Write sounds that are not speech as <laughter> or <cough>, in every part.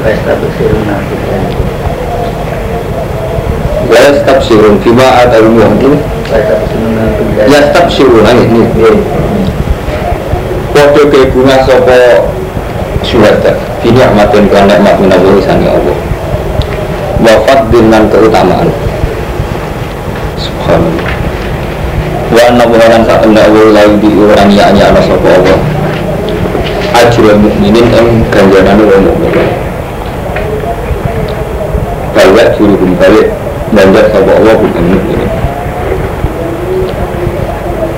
Ya stab sirun Fima atau ini. Ya stab sirun Ini. Waktu ke bunga sopo Syuhada Ini amatin kan nikmat minawu isani Allah. Wafat dengan keutamaan. Subhanallah. Wa anna saat anda Allah Lalu di orang ya ana sopo Allah. Ajrul yang ganjaran orang mukmin Balik suruh balik Banyak sopo Allah bukan mukminin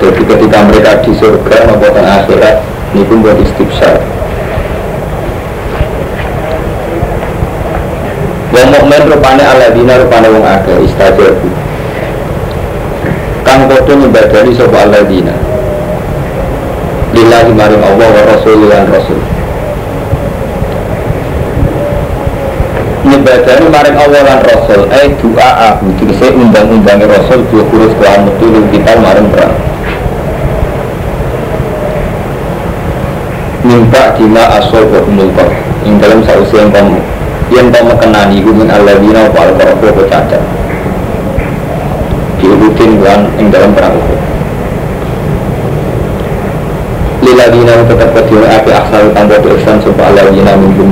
jadi ketika mereka di surga maupun akhirat ini pun buat istibsar Wong mukmin rupane aladina rupane wong akeh istajabu. Kang padha nyembadani sapa aladina. Lillahi maring Allah wa rasul lan rasul. Nyembadani maring Allah lan rasul. Eh doa aku. Dikese undang-undange rasul dua kurus kuan metu kita maring perang. Mimpa dina asal wa umulkor Yang dalam sausi yang kamu Yang kamu kenani Gumin Allah dina wa al-qaraqo wa cacat. Diurutin bukan yang dalam perang Uhud Lila dina tetap kecil api aksal tanpa ihsan Supaya Allah dina minggum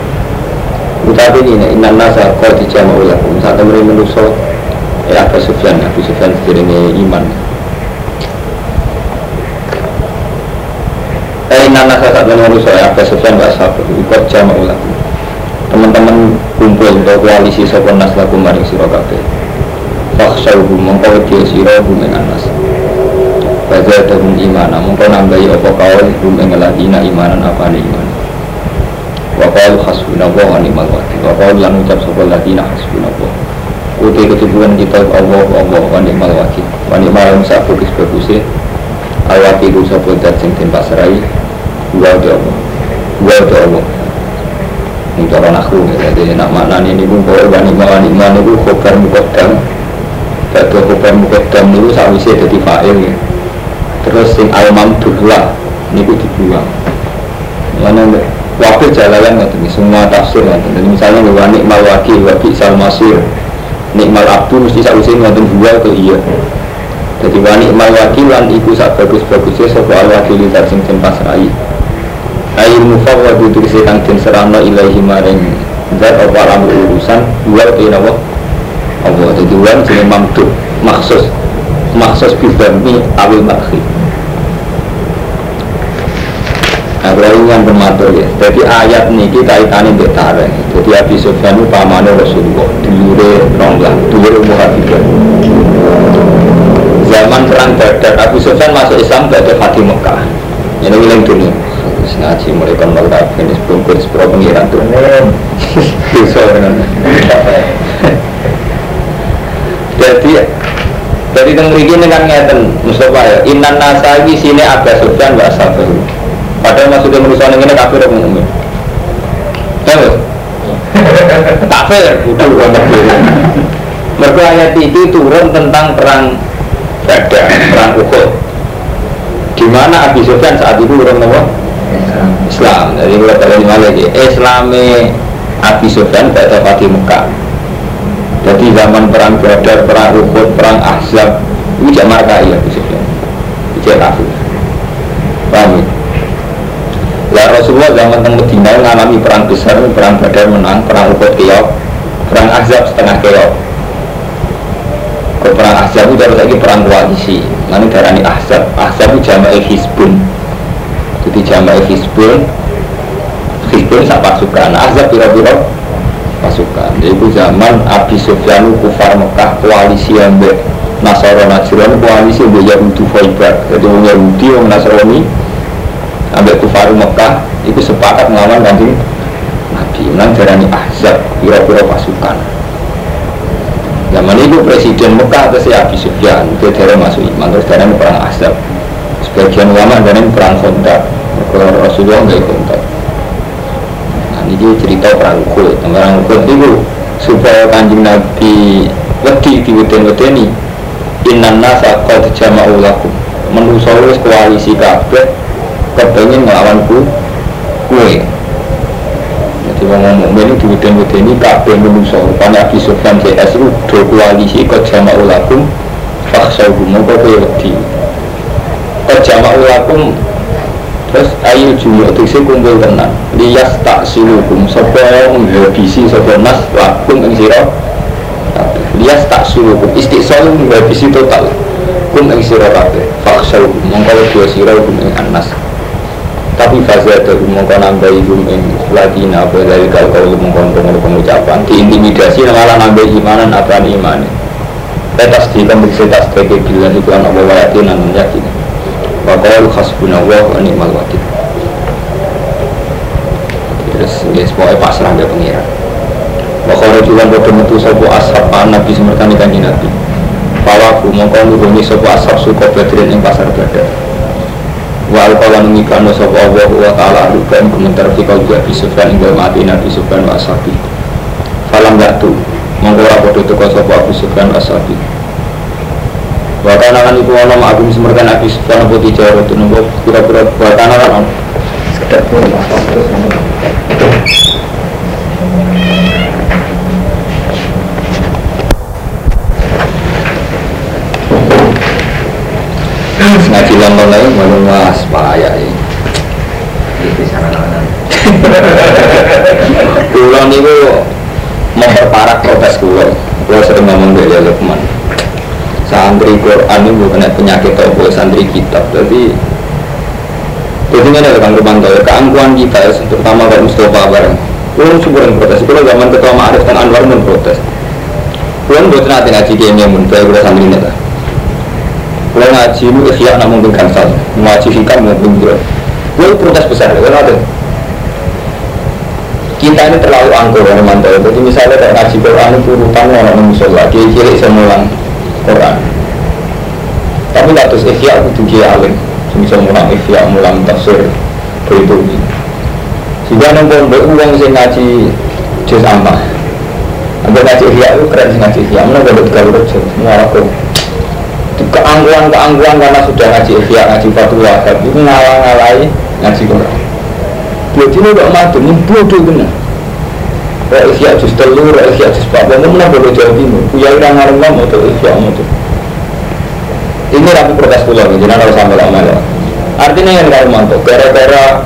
utapi ini inna nasa kau dijama ulakum saat temen manusia ya Abu Sufyan Abu Sufyan sejarahnya iman. Eh nana saat manusia ya Abu Sufyan wa sahabat ikut jama ulakum teman-teman kumpul untuk koalisi sopan nas laku maring siro kabeh. Fakhsyawhu mongko wedi sira hum ing anas. Baza dahum imana mongko nambahi apa kaul hum ing ladina imanan apa iman wa qalu hasbunallah wa ni'mal wakil. Wa lan ucap sapa ladina hasbunallah. Uti ketubuhan kita Allah Allah wa ni'mal wakil. Wa ni'mal musa bagus bagusnya Al-wakilu sapa dat sing den pasrai wa Allah. Wa Allah. Ini cara nakru jadi nak makna ini pun boleh wani wani mana itu khobar mukodam Batu khobar mukodam itu sawise jadi fa'il ya. terus sing al mamdullah ini dibuang. Mana wakil jalalan nggak semua tafsir nggak misalnya wani mal wakil wabi sal masir nikmal abdu mesti sawise nggak dua ke iya. Jadi wani mal wakil lan iku sak bagus bagusnya soal wakil sing den pasrai ayu mufawwadu dikisi kang den serano ilahi maring zat apa alam urusan dua itu nawa Allah jadi dua jadi mamdu maksus maksus bidami awil makhi Nah, kalau yang bermatur ya, jadi ayat ini kita kaitannya betare. Jadi Abi Sufyan itu pamane Rasulullah, dulure ronglah, dulure muhafidah. Zaman perang Badar, Abu Sufyan masuk Islam pada Fatih Mekah. Ini wilayah dunia ngaji mulai kon mal kabeh ini sepuluh pengiran tuh dengan jadi jadi teng mriki kan ngeten Mustafa ya inan nasa iki sini agak sufyan wa sabar padahal maksudnya manusia ini kafir apa mukmin Tahu? Kafir, udah bukan Mereka ayat itu turun tentang perang Badar, perang Uhud. Di mana Abi Sufyan saat itu orang Nawa Islam. Jadi kalau kalian malah lagi, Islami Abi Sufyan pada Fatih Mekah. Jadi zaman perang Badar, perang Uhud, perang Ahzab, itu jamar kaya Abi Sufyan. Itu kafir. Paham Lah Rasulullah zaman teng Medina mengalami perang besar, perang Badar menang, perang Uhud keok, perang Ahzab setengah keok. Ke perang Ahzab itu harus lagi perang koalisi. Nanti darah ini Ahzab. Ahzab itu jamaah Hizbun. Jadi jamaah Hizbun Hizbun sak pasukan. Azab pira-pira? Pasukan. Itu zaman Abi Sufyan kufar Mekah koalisi yang be Nasara Najran koalisi yang Yahudi Faibar jadi Yahudi orang Nasrani ambek kufar Mekah itu sepakat melawan kanjeng Nabi menang jarani Ahzab pira-pira pasukan Zaman itu presiden Mekah atas ya Abi Sufyan itu dari masuk iman terus dari perang Asab. Sebagian ulama dari perang kontak. Rasulullah nggak kontak. Nah ini cerita perang Uhud. Perang Uhud itu supaya kanjeng Nabi wedi di weden ini Inna nasa qad jama'u lakum Menusa wis koalisi kabeh kepengen ngelawan ku kue. Jadi ngomong ini di weden ini kabeh menusa rupanya Abi Sufyan CS itu dua koalisi qad jama'u lakum Faksauhu mongko kue wedi. Qad jama'u lakum Terus ayo jumlah tiksi kumpul tenang Lias tak silukum Sopo yang menghabisi Sopo nas lakum yang sirah lias tak suruh istiqsal menghabisi total kum ing sira kabeh. Faksau mongko dua sira kum ing anas tapi fase ada mongko nambahi kum ing ladina apa dari kal kau mongko pengucapan diintimidasi malah nambah imanan apa iman Letas di kondisi tas tege bila itu anak bawa yakin dan yakin. Wakil khasbunallah wa ni'mal wakil. Terus, ya, pokoknya pasrah ke pengiran. Wakara julan bodoh metu sopo ashab nabi semertani kanji nabi? Fawaku mongko nuruni sopo ashab suko badrin ing pasar badar Wa alqala numikano sopo Allah wa ta'ala Ruka ing komentar fikal juga bisufan ing mati nabi sufan wa ashabi Falam datu mongko rapodo teko sopo abu sufan wa ashabi Wa kanakan iku ono ma'agum semertan nabi sufan Apa nunggu kira-kira Wa kanakan ono Sekedar pun ngaji London lagi malu mas bahaya ini. Itu sarana <laughs> Kulon itu memperparah protes kulon. Kulon sering ngomong dari Lukman Santri Quran itu bukan penyakit atau santri kitab Jadi Jadi ini ada Kang Rumanto Keangkuhan kita terutama kalau Mustafa bareng Kulon yang protes. Kulon zaman ketua Ma'arif dan Anwar pun protes. Kulon buat nanti ngaji kayaknya mun Kayak udah santri ini kalau ngaji itu ikhya namun dengan gansal Ngaji hikam maupun biro Gue protes besar, kan ada. Kita ini terlalu angkur ya mantau Jadi misalnya kayak ngaji Quran itu urutan orang musola Dia kiri semulang Quran. Tapi nggak terus ikhya itu dia alim. Bisa mulang ikhya, mulang tafsir Begitu Sehingga nongkrong beruang sih ngaji Juz ammah Ambil ngaji ikhya itu keren sih ngaji ikhya. Mana gak ada tiga urut sih, aku keangguan-keangguan karena sudah ngaji ikhya, ngaji fatul wahab itu ngalah-ngalahi ngaji Quran. Jadi ini gak mati, ini bodoh benar Rek ikhya jus telur, rek ikhya jus papa, ini mana bodoh jauh timur. Kuyai orang ngalim mau tuh ikhya mau Ini rapi protes pulau, jadi harus sampai lama ya Artinya yang ngalim mantu, gara-gara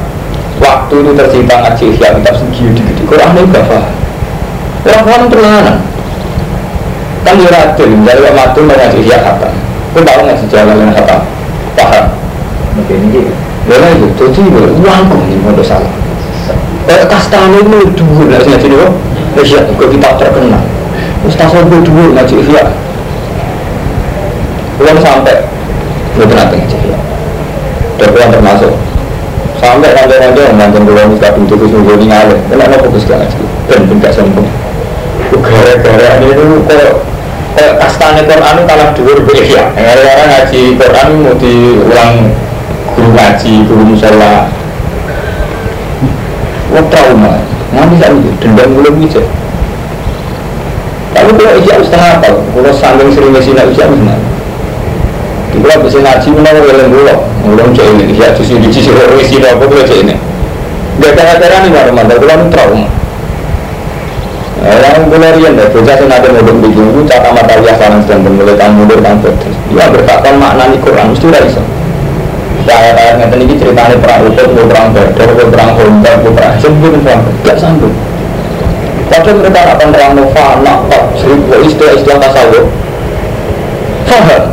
waktu itu tersita ngaji ikhya kitab segi di Quran ini gak paham. Orang paham terlalu. Kan dia adil, kalau mati mengaji ikhya kata Kau tahu nggak sejarah yang kata paham? Oke ini. Lalu itu jadi uang kok ini mau salah. Eh itu dua nggak sih ngaji dulu? Iya, kau kita terkenal. Ustaz Sobo dua ngaji iya. Uang sampai belum nanti ngaji uang termasuk sampai nanti-nanti yang mantan pulau ini kabin itu ngalir. Kenapa fokus ke pun gak sombong. Gara-gara ini itu kok kayak kastane Quran kalah dua ya orang ngaji Quran mau diulang guru ngaji guru musola wah trauma nanti saya dendam belum bisa tapi kalau ijab setengah apa kalau sanding sering ngasih nak ijab gimana kita bisa ngaji menawa weleng dulu belum cek ini ijab justru di sisi orang isi apa kalau cek ini gak ada nih baru mantap kalau trauma yang mulai rian deh, bocah sing nate modern di itu cata mata liya sarang sedang mulai kang mundur kang pedes. Dia bertakon makna di Quran mesti ora iso. Ya ayat-ayat ngeten iki ceritane perang Uhud, perang Badar, perang Khandaq, perang Sebut perang gak sanggup. Padahal mereka akan terang nova, nak tak seribu istilah-istilah tasawuf. Faham.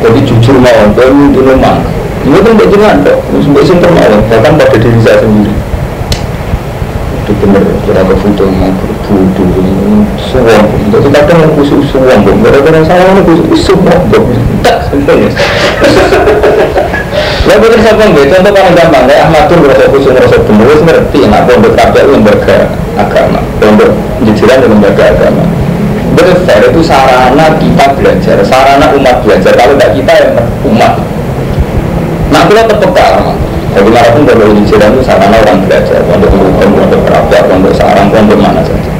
Jadi jujur mau, kalau itu memang. Ini kan tidak jelas kok, sampai sini termau, bahkan pada diri saya sendiri itu benar. Kira ke foto yang berbudu suwong jadi kadang yang khusus suwong gara-gara saya ini khusus suwong tak sebenarnya Lalu kita siapa nggak? Contoh paling gampang, kayak Ahmad Tur merasa khusus merasa benar, ngerti, nak pondok kabel lembaga agama, pondok jajaran dan lembaga agama. Berfair itu sarana kita belajar, sarana umat belajar. Kalau tidak kita yang umat. Nah, kita terpeka. Jadi pun kalau di itu sarana orang belajar, untuk untuk kerabat, untuk sarang, untuk mana saja.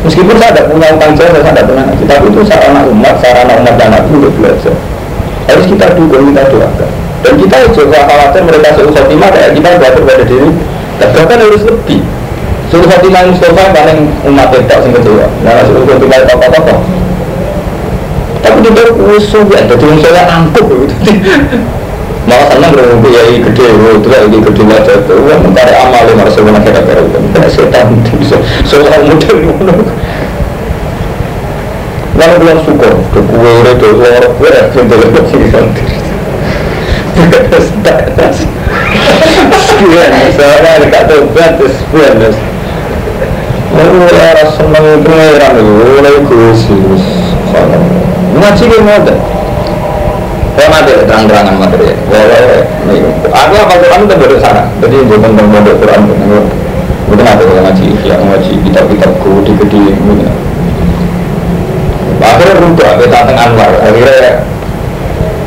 Meskipun saya tidak punya utang jasa, saya tidak pernah ngaji, tapi itu sarana umat, sarana umat dan nabi untuk belajar. Harus kita dukung, kita doakan. Dan kita juga khawatir mereka suruh khotimah kayak kita belajar pada diri. Dan bahkan harus lebih. Suruh khotimah Mustafa paling umat tidak sing kecewa. Nah, suruh khotimah apa-apa. Tapi dia usul ya, jadi saya angkuh gitu. <laughs> Malah senang kalau biayai gede, itu lagi gede wajah itu, mencari amal yang harus sebenarnya kita kira itu. Tidak setan bisa, soal model itu. Lalu bilang syukur, ke kue itu, lorok kue, cinta lepas sini santir. Sekian, ada kata batas, sekian. Lalu ya senang pengeran itu, mulai khusus. Ngaji dia mau saya mati terang-terangan materi. Aku apa Quran itu sana. Jadi bukan Quran. Bukan ada yang ngaji, yang ngaji kitab-kitab di gede gitu. Akhirnya runtuh, aku datang Anwar. Akhirnya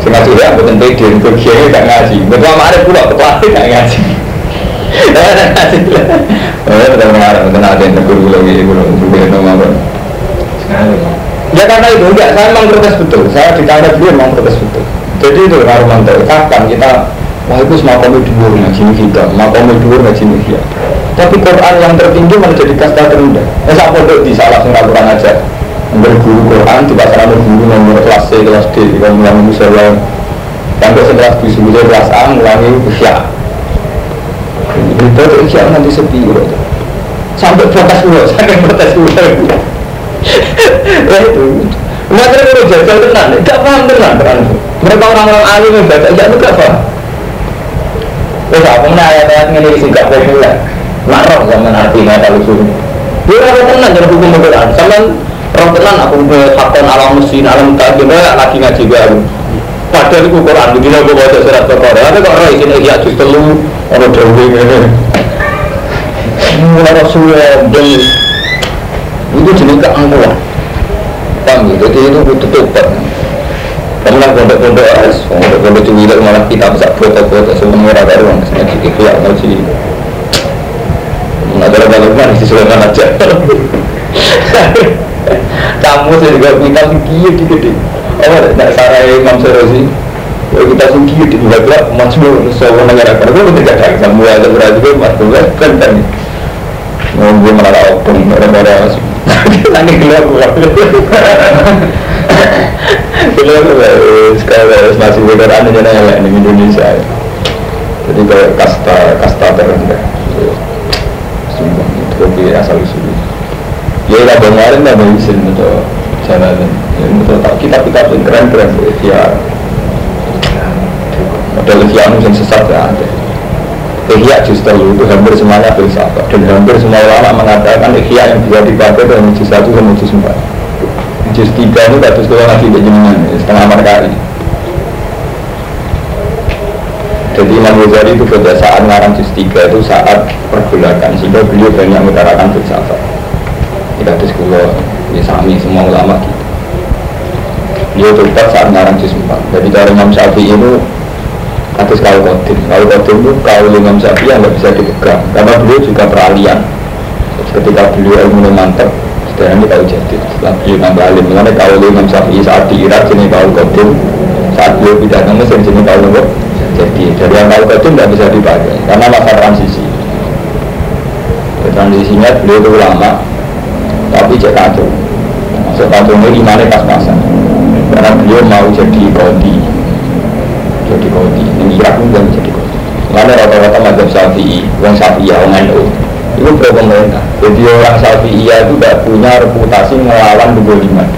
si ngaji ya, di ngaji. Betul sama ada pula gak ngaji. Oh, betul ada yang juga nomor. Ya karena itu enggak, saya memang protes betul. Saya ditanya dia memang protes betul. Jadi itu Romanto, kapan kita Wah itu kami dua ngaji kita, kami dua ngaji kita. Tapi Quran yang tertinggi malah jadi kasta terendah. Siapa tuh di salah satu Quran aja. Ambil guru Quran, di pasar ambil guru nomor kelas C, kelas D, mulai musola. Sampai sekelas B, sebelumnya kelas A, mulai isya. Itu tuh isya nanti sepi gitu. Sampai protes dulu, <laughs> sampai protes dulu. <laughs> Eh itu, mereka itu jajal tenan, gak paham tenan tenan. Mereka orang-orang alim yang baca ya itu gak paham. Terus aku nah ayat-ayat ini sih gak populer. Marah zaman artinya kalau suruh. Dia orang tenan jadi hukum Quran. Sama orang tenan aku ke hakon alam mesin alam tajam lagi ngaji baru. Padahal itu Quran begini aku baca surat Al-Qur'an. Tapi kok orang isinya ya jus telu orang dewi ini. Rasulullah itu jenis keangkuhan paham gitu jadi itu butuh tobat kamu lah pondok-pondok es pondok-pondok cuwila malah kita bisa foto-foto semua orang baru yang ke sini jadi keluar ngaji ada balik mana sih sudah aja kamu sih juga kita singkir dikit deh oh tidak sarai Imam Sarosi Oh kita singkir di dua dua masuk semua negara. Karena gue tidak ada semua ada berarti gue masuk kan kan mau gue malah opung orang-orang. <laughs> Lagi keluar <laughs> Keluar keluar. Sekarang masih beneran aja nih di Indonesia. Jadi kayak kasta kasta terendah. Sumpah itu kopi asal usul. Ya lah kemarin dari sini itu jalan. Ya betul tak kita kita keren keren ya. Model yang sesat ya ada. Ihya justru itu hampir semuanya filsafat dan hampir semua ulama mengatakan ihya yang bisa dipakai dari juz satu sama juz empat. Juz tiga itu bagus kalau lagi jenengan setengah markari. Jadi Imam Ghazali itu pada saat ngarang juz tiga itu saat pergolakan sehingga beliau banyak mengutarakan filsafat. Tidak ada sekolah ya sami semua ulama gitu. Beliau terlibat saat ngarang juz empat. Jadi dari Imam Syafi'i itu atas kau kodim kau kodim itu kau Imam Syafi'i yang nggak bisa dipegang karena beliau juga peralihan ketika beliau ilmu mantap ini kau jadi setelah nambah alim. Mengenai kau Imam Syafi'i saat di Irak sini kau kodim saat beliau pindah ke Mesir sini kau nopo jadi dari yang kau kodim nggak bisa dipakai karena masa transisi. Transisinya beliau itu lama tapi cek kacau kacau ini imannya pas-pasan. Karena beliau mau jadi kodi jadi kodi ini Irak pun jadi kodi mana rata-rata mazhab Syafi'i orang Syafi'i orang NU itu pro pemerintah. Jadi orang Syafi'i itu tidak punya reputasi melawan kegoliman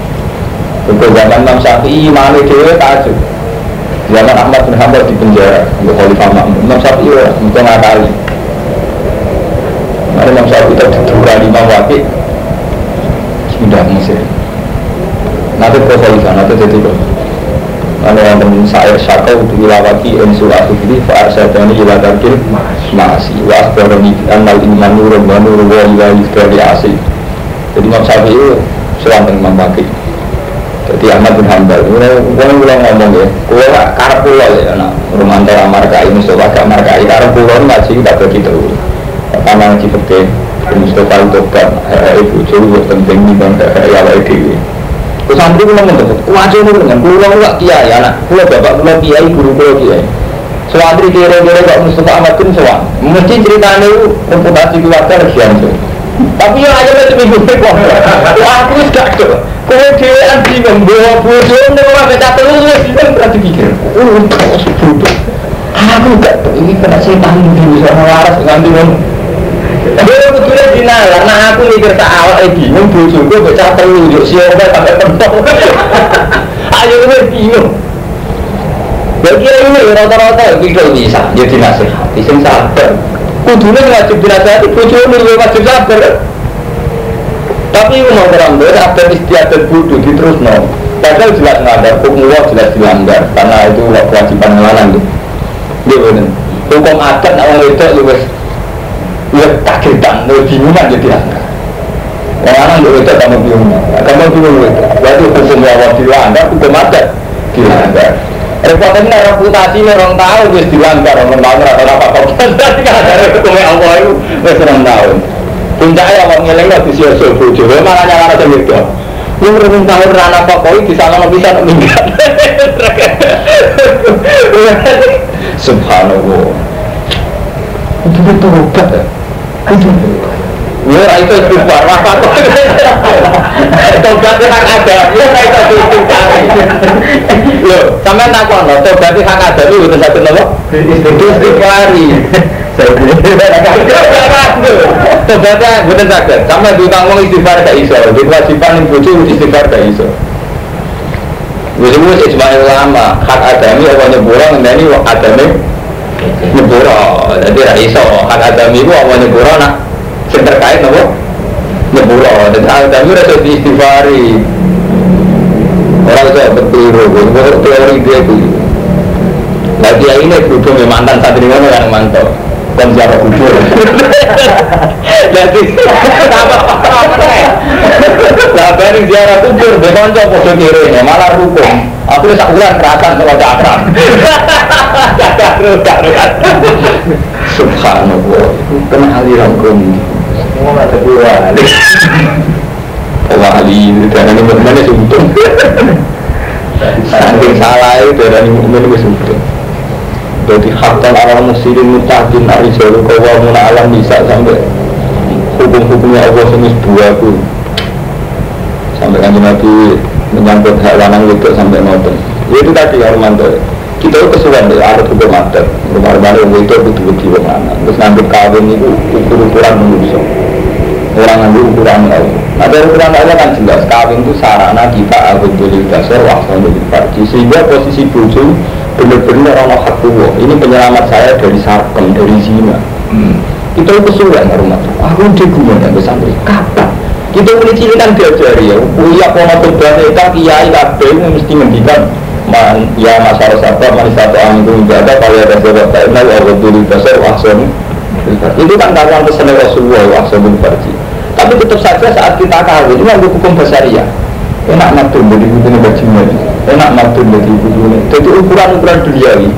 Untuk zaman Imam Syafi'i mana dia tajuk zaman Ahmad bin Hanbal di penjara untuk Khalifah Makmum. Imam Syafi'i ya untuk ngakali. Mana Imam Syafi'i itu didura di Imam Wakil ke Mesir nanti pro Khalifah nanti jadi Khalifah Anu wonten sair syakau untuk ilawati en surat ini Fa'ar syadani ila tarkil Ma'asi Wa akhbarani Annal iman nurun wa nurun wa ila yusdari asih Jadi Imam Syafi'i itu selalu Imam Baki. Jadi Ahmad bin Hambal, gue ulang ngomong ya, gue karep pulau ya, nak rumah antara markai Mustafa gak markai, karep pulau ngaji tak begitu. Pertama ngaji pakai Mustafa itu kan, ibu jauh penting nih bang, ya. Terus santri gue ngomong wajah ini dengan pulau nggak kiai, anak pulau bapak pulau kiai, guru pulau kiai. Sewantri kira-kira Pak Mustafa Ahmad bin Sowan, mesti ceritanya itu reputasi keluarga legian tuh. Tapi yang aja masih minggu kok. Aku gak tuh. Kowe dhewe anti membawa bodoh nek ora beda terus wis berarti pikir. Oh, kok bodoh. Aku gak ini kena setan di bisa waras nganti. Dia betulnya dinalar, nah aku mikir tak awal lagi, bingung gue baca telu, yuk siapa sampai pentok. <laughs> Ayo gue bingung. Bagi ini rata-rata. Itu bisa, jadi nasihati, sing sabar. Kudunya wajib dinasihati bojo ini wajib sabar. Tapi mau terang ada istiadat bodoh di terus no padahal jelas ngadar hukum Allah jelas dilanggar. Karena itu kewajiban gitu dia bener. Hukum adat orang itu luwes ya kagetan lu bingungan jadi langgar orang lu <laughs> itu kamu bingung kamu bingung berarti hukum Allah dilanggar hukum adat dilanggar Repotnya reputasi ini orang tahu wis dilanggar orang tahu rata apa kok jadi kan ada hukumnya Allah itu wis orang tahu. Puncaknya orang ngeleng nggak bisa suruh bojo, malah nyala ada mereka. Ini orang tahu rana apa kok bisa nggak bisa meninggal. <laughs> Subhanallah. Itu betul ya. Ya itu istighfar, apa kok? Tobat hak ada, ya itu istighfar. Loh, sampean takon lho, tobat hak ada itu betul satu nopo? Istighfari. Tobatnya betul sakit. Sampai diutang mau istighfar gak iso, di kewajiban yang bojo istighfar gak iso. Wis Ismail lama, hak adami apa nyepura ngene wong adami nyepura. Jadi ra iso. Hak adami ku apa nyepura nak? Yang terkait apa? Nyepuro dan al-dami rasa istighfari orang saya betul teori dia itu lagi ini kudu mantan santri mana yang mantap dan siapa kubur jadi apa apa ini ziarah kubur bekonco podo kiri malah hukum aku tak bulan kerasan sama cakram cakram subhanallah. Kena aliran kuning semua ada dua wali wali itu dan ini mana suntung saking salah itu dari mukmin itu suntung jadi hakkan alam muslimin mutakin arijalu kawamun alam bisa sampai hukum-hukumnya Allah semis pun sampai kan Nabi menyambut hak lanang itu sampai nonton ya itu tadi ya Romanto kita itu kesuwan deh ada hukum adat rumah-rumah itu betul-betul bagaimana terus ngambil kawin itu ukur-ukuran manusia orang ngambil ukuran lain. Nah dari ukuran lainnya kan jelas kawin itu sarana kita aku beli dasar waktu dari farji sehingga posisi bojo benar-benar orang hak tua. Ini penyelamat saya dari sarkem dari zina. Hmm. kita itu kesulitan rumah. Aku di gunung dan pesantren kapan kita mulai cilik kan diajari ya. Uya pono terbaik kan kiai kabeh mesti ngendikan man ya sabar man satu amin itu menjaga kalau ada sebab tak kenal Allah beli dasar waktu itu kan kawan pesan Rasulullah waktu farji. Tapi tetap saja saat kita kawin itu ada hukum ya enak matur dari ibu bajunya enak matur dari ibu jadi ukuran-ukuran duniawi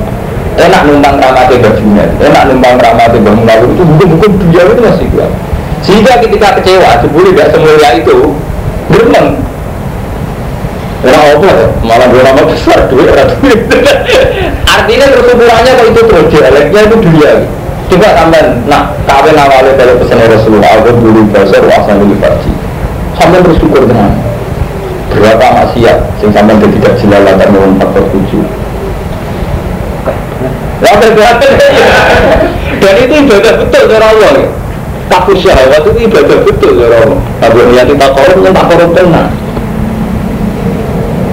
enak numpang ramate bajunya enak numpang ramate bangun lalu itu hukum-hukum duniawi itu masih kuat sehingga ketika kecewa sebelum tidak semulia itu berenang Orang apa? Ya? Malah dua nama besar, duit, duit. <laughs> Artinya terus ukurannya kalau itu terus dialeknya itu duniawi Coba sampai nak kawin awalnya dari pesan Rasulullah Aku dulu basar wasa dulu farji Sampai bersyukur dengan Berapa maksiat Sing sampai tidak jilala dan mau faktor tujuh Dan itu ibadah betul cara Allah Takut syahwat itu ibadah betul cara Allah Tapi niat kita korup, tak korup tenang.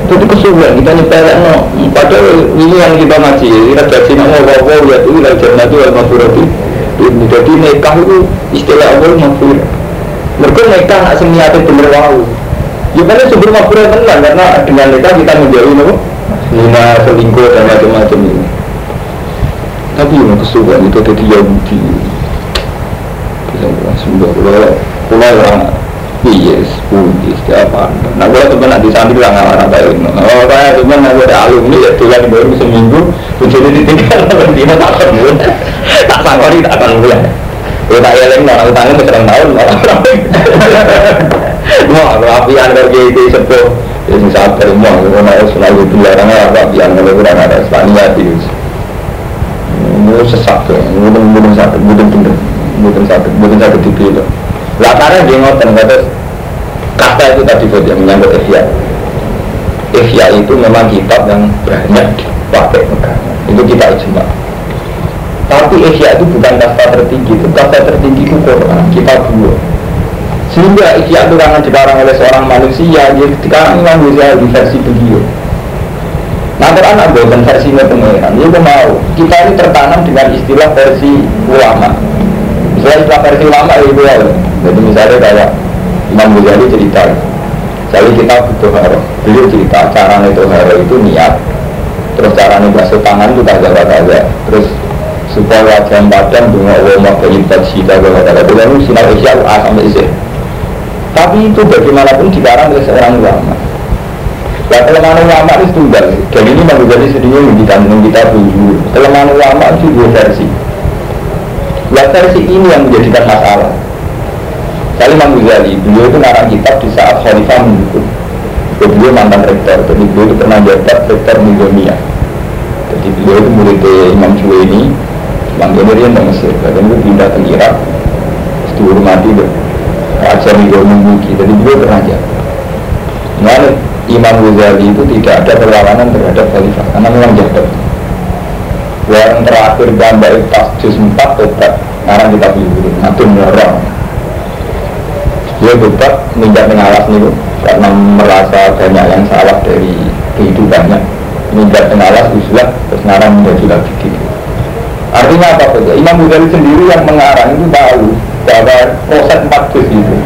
Jadi kesulitan kita nyepelek no padahal ini yang kita ngaji kita jadi nama wawaw ya itu ilal jannah itu al-mafurati ini jadi nikah itu istilah Allah mafur mereka nikah nak semiati bener wau. Ya karena sebelum mafur tenang karena dengan nikah kita menjauhi no lima selingkuh dan macam-macam ini. Tapi yang kesulitan itu jadi Yahudi sembah kalau kalau orang yes pundi setiap anda nah kalau teman nanti santri lah nggak ada itu oh saya teman nggak ada alumni ya tuh lagi baru seminggu jadi ditinggal <laughs> nanti tak ketemu tak sangkori tak akan mulai ya tak eleng nggak utangnya berserang tahun mau <laughs> kalau apian kerja itu sepuh ya sing sabar mau kalau mau selalu dilarang apa apian kalau kurang ada Spania itu ini sesak ya mudeng mudeng sakit mudeng sakit mudeng sakit di pilo latarnya dia ngotot kata kata itu tadi yang menyangkut ihya. Ihya itu memang kitab yang banyak dipakai itu kita ijma. Tapi ihya itu bukan kasta tertinggi itu kasta tertinggi itu Quran kitab dua. Sehingga ihya itu karena dikarang oleh seorang manusia dia dikarang Imam di versi beliau. Nah Quran ada versinya pengeran, dia mau kita ini tertanam dengan istilah versi ulama. Istilah istilah versi ulama itu ya, jadi misalnya kayak Imam Ghazali cerita, jadi kita butuh haro. Beliau cerita cara itu haro itu niat, terus cara nih basuh tangan itu tak jaga aja, terus supaya wajah badan dengan Allah beribadah sida kalau ada itu sinar isya A sampai Z. Tapi itu bagaimanapun dikarang oleh seorang ulama. Nah, kelemahan ulama itu tunggal. Dan ini Imam Ghazali sedihnya yang kita tuju. Kelemahan ulama itu dua versi. Nah, versi ini yang menjadikan masalah. Kali Imam Ghazali, beliau itu ngarang kitab di saat Khalifah mendukung. Beliau mantan rektor, jadi beliau itu pernah jabat rektor Nidomia. Jadi beliau itu murid Imam Juwaini, Imam Juwaini yang Mesir, dan itu pindah ke Irak, terus dihormati deh. Raja Nidomia, jadi beliau pernah jabat. Nah, Imam Ghazali itu tidak ada perlawanan terhadap khalifah karena memang jabat. Yang terakhir gambar tas juz 4 tobat, sekarang kita pilih ngatur orang dia tetap minjak pengawas nih karena merasa banyak yang salah dari kehidupannya. Minjak pengawas usulah terus ngarang menjadi lagi gitu. Artinya apa saja Imam Ghazali sendiri yang mengarang itu tahu bahwa proses empat itu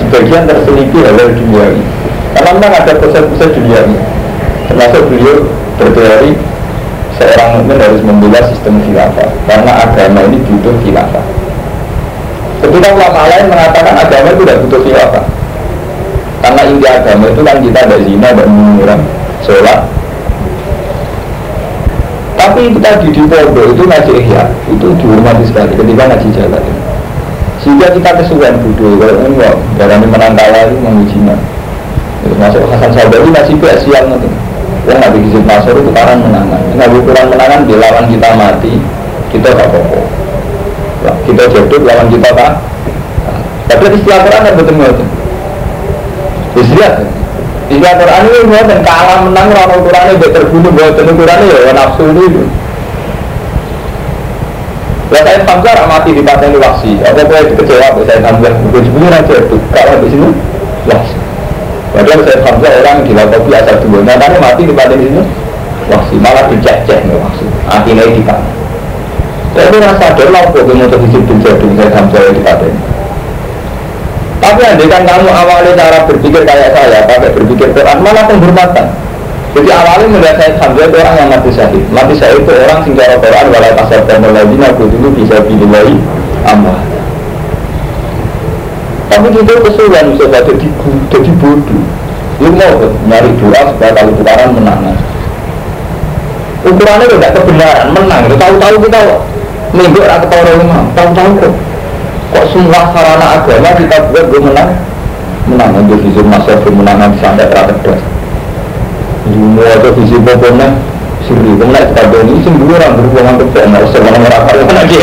sebagian terselipir oleh dunia ini. Karena memang ada proses-proses dunia ini. Termasuk beliau berteori seorang mukmin harus membela sistem khilafah karena agama ini butuh khilafah. Ketika ulama lain mengatakan agama itu tidak butuh khilafah Karena inti agama itu kan kita ada zina dan mengurang sholat. Tapi itu tadi di pondok itu ngaji ihya Itu dihormati sekali ketika ngaji jalan Sehingga kita kesukaan bodoh Kalau kok dalam menang kalah itu mengujinya Masuk Hasan Sabari masih biasa siang nanti Yang nabi kisah masuk itu karena menangan Nabi kurang menangan dilawan kita mati Kita gak apa-apa kita jodoh lawan kita kan tapi istilah Quran yang betul betul istilah istilah Quran ini buat dan kalah menang orang Quran ini terbunuh buat Quran ini ya nafsu ini Ya saya Hamzah mati di paten waksi. Apa kau itu kecewa saya Hamzah? Bukan sebenarnya itu. Kalau di sini waksi. Padahal saya Hamzah orang gila kopi asal dua. Nyatanya mati di paten sini waksi. Malah dicek-cek nih waksi. Akhirnya di paten. Saya rasa sadar lah kok mau terhijab bin jadung saya sampai di paten. Tapi andai kan kamu awalnya cara berpikir kayak saya, pakai berpikir Quran, malah penghormatan. Jadi awalnya melihat saya sambil itu orang yang mati syahid. Mati syahid itu orang sing cara Quran walau kasar dan lagi aku dulu bisa pilih amal. Tapi kita kesulitan bisa jadi jadi bodoh. Lu mau nyari doa supaya kalau menang. Ukurannya tidak kebenaran menang. Tahu-tahu kita minggu orang ketawa tahu-tahu kok. Kok semua sarana agama kita buat gue menang? Menang. Untuk visi masa kemenangan sampai terakhir semua itu visi pokoknya siri kemudian kita ini sembuh orang berhubungan ke benar semua merasa mana dia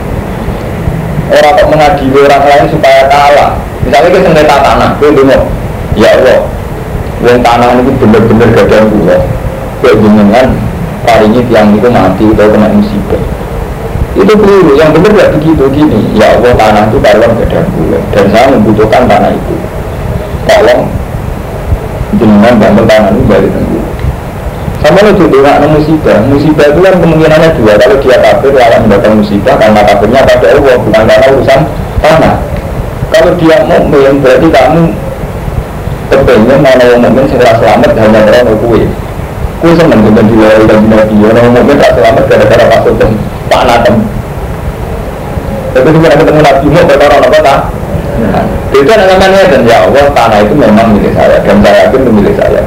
Orang kok mengadili orang lain supaya kalah. Misalnya kita sengketa tanah, itu ya Allah, Wong tanah itu bener-bener gak ada pulau. Kayak jenengan ini tiang itu mati atau kena musibah. itu keliru yang benar tidak begitu gini ya Allah tanah itu karuan gak dan saya membutuhkan tanah itu tolong jenengan bantu tanah itu balik tengku sama lo juga nggak musibah. Musibah itu kan kemungkinannya dua. Kalau dia kafir akan mendatang musibah. Karena kafirnya pada Allah bukan karena urusan tanah. Kalau dia mukmin berarti kamu kepengen mana yang mukmin segera selamat hanya karena kue. Kue seneng dengan dilawai dan nabi orang mukmin tak selamat gara-gara pasal dan tanah tem tapi ketika ketemu nabi mau berkara apa tak? Nah, itu namanya dan ya Allah tanah itu memang milik saya dan saya yakin itu milik saya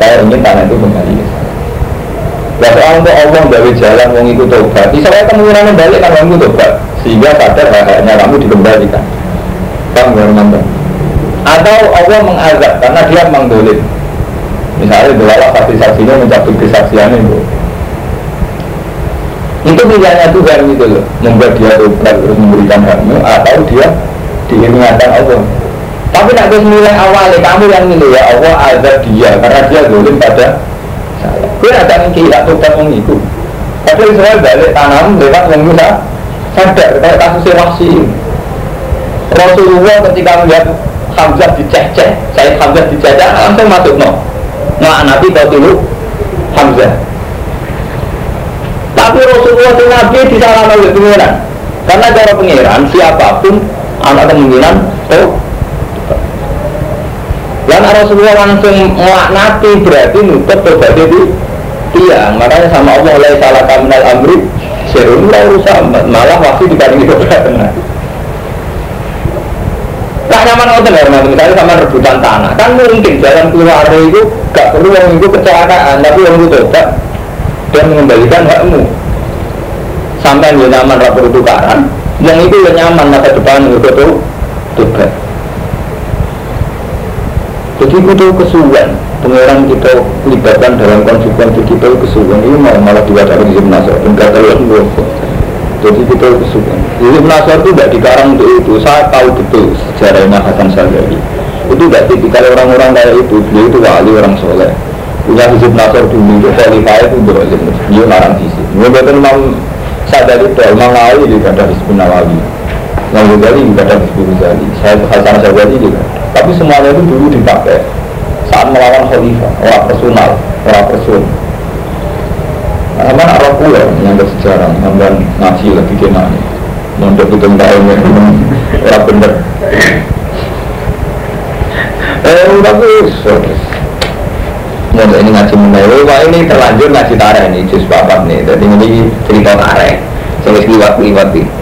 saya ingin tanah itu kembali. Ke saya Ya soal untuk Allah dari jalan mau ikut tobat Bisa saya kemungkinan balik kan kamu tobat Sehingga sadar hanya kamu dikembalikan. Bang Warmanto Atau Allah mengazab karena dia mengdolim Misalnya delala saksi-saksinya mencabut kesaksiannya itu itu pilihannya Tuhan gitu loh. Membuat dia tobat terus memberikan hakmu atau dia diingatkan Allah tapi nak mulai awal kamu yang ini ya Allah azab dia karena dia dolim pada saya. Gue ada mikir tak tobat wong. Tapi saya balik tanam lewat yang bisa sadar kayak kasus wasi. Rasulullah ketika melihat Hamzah diceceh, saya Hamzah diceceh langsung masuk no. Nah Nabi kau dulu Hamzah. Tapi Rasulullah itu Nabi di sana oleh pengiran. Karena cara pengiran siapa pun anak kemungkinan oh Rasulullah langsung melaknati berarti nutup berbagai itu tiang. Makanya sama Allah oleh salah kaminal amri serun urusan malah waktu dibanding itu. Tak nyaman ngoten ya, misalnya sama rebutan tanah, kan mungkin jalan keluar itu gak perlu yang itu kecelakaan, tapi yang itu tobat dan mengembalikan hakmu. Sampai yang nyaman rapor tukaran, yang itu yang nyaman masa depan itu tobat. Jadi kita kesuwen, pengeran kita libatkan dalam konsekuensi kita kesuwen ini malah malah dua dari Ibn Nasr dan kata Jadi kita kesuwen. Ibn Nasr itu tidak dikarang untuk itu. Saya tahu betul sejarahnya Hasan Sadari. Itu tidak tipikal orang-orang kayak itu. Beliau itu wali orang soleh. Punya Hizib Nasr dulu itu khalifah itu dolim. Dia larang sisi. Mungkin Imam Sadari itu Imam Nawawi juga ada Hizbun Nawawi. Imam Ghazali juga ada Hizbun Ghazali. Saya Hasan Sadari juga tapi semuanya itu dulu dipakai saat melawan khalifah, orang personal, orang person. Nah, mana arah pula yang bersejarah, sampai ngaji lagi gimana? Mondok itu tahun ya, orang bener. Eh, tapi Mondok ini ngaji menaik, wah ini terlanjur ngaji tareh nih, jus bapak nih. Jadi ini cerita tareh, saya liwat-liwat nih.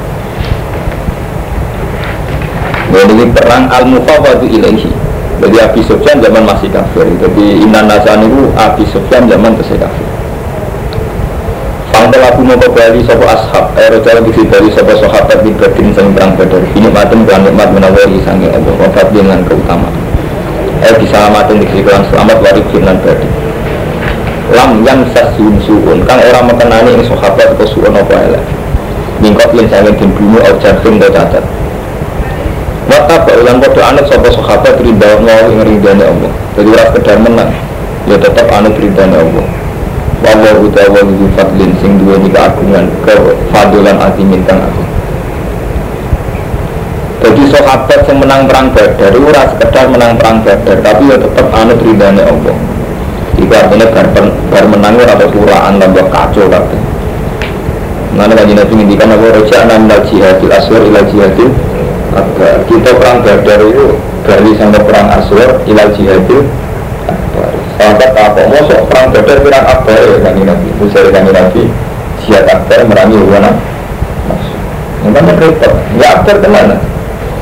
Jadi perang al-mufawadu ilaihi. Jadi Abi Sufyan zaman masih kafir. Jadi Inan Nasan itu Abi Sufyan zaman masih kafir. Fangkel aku mau kembali sopo ashab Aero jalan kisi dari sopo sahabat di berdin sang perang badar. Ini matem dengan nikmat menawari sangi Allah. Wafat dengan keutamaan. Eh bisa matem di selamat warik dengan berdin Lam yang sasyun suun. Kang orang mengenani ini sahabat atau suun apa elek? Mingkot yang sangat di bumi Au jarfin atau cacat Wata baulan kodo anut sopo sahabat rinda mau ing rindane Allah. Jadi ras kedar menang Ya tetap anut rindane Allah. Wawa utawa widu fadlin sing duwe ni keagungan Ke fadulan azimin kang aku Jadi sahabat yang menang perang badar Itu ras kedar menang perang badar Tapi ya tetap anut rindane Allah. Itu artinya bar, menangnya atau turaan tambah kacau kabeh. Mana kaji nabi ngintikan apa? Raja minal jihadil aswar ila jihadil kita perang badar itu dari sampai perang aswar ilal jihadil akbar. Sahabat apa? Mosok perang badar perang akbar ya kan nabi. Itu dari kan nabi. Jihad akbar merangi wana Makanya repot, ya akbar ke mana?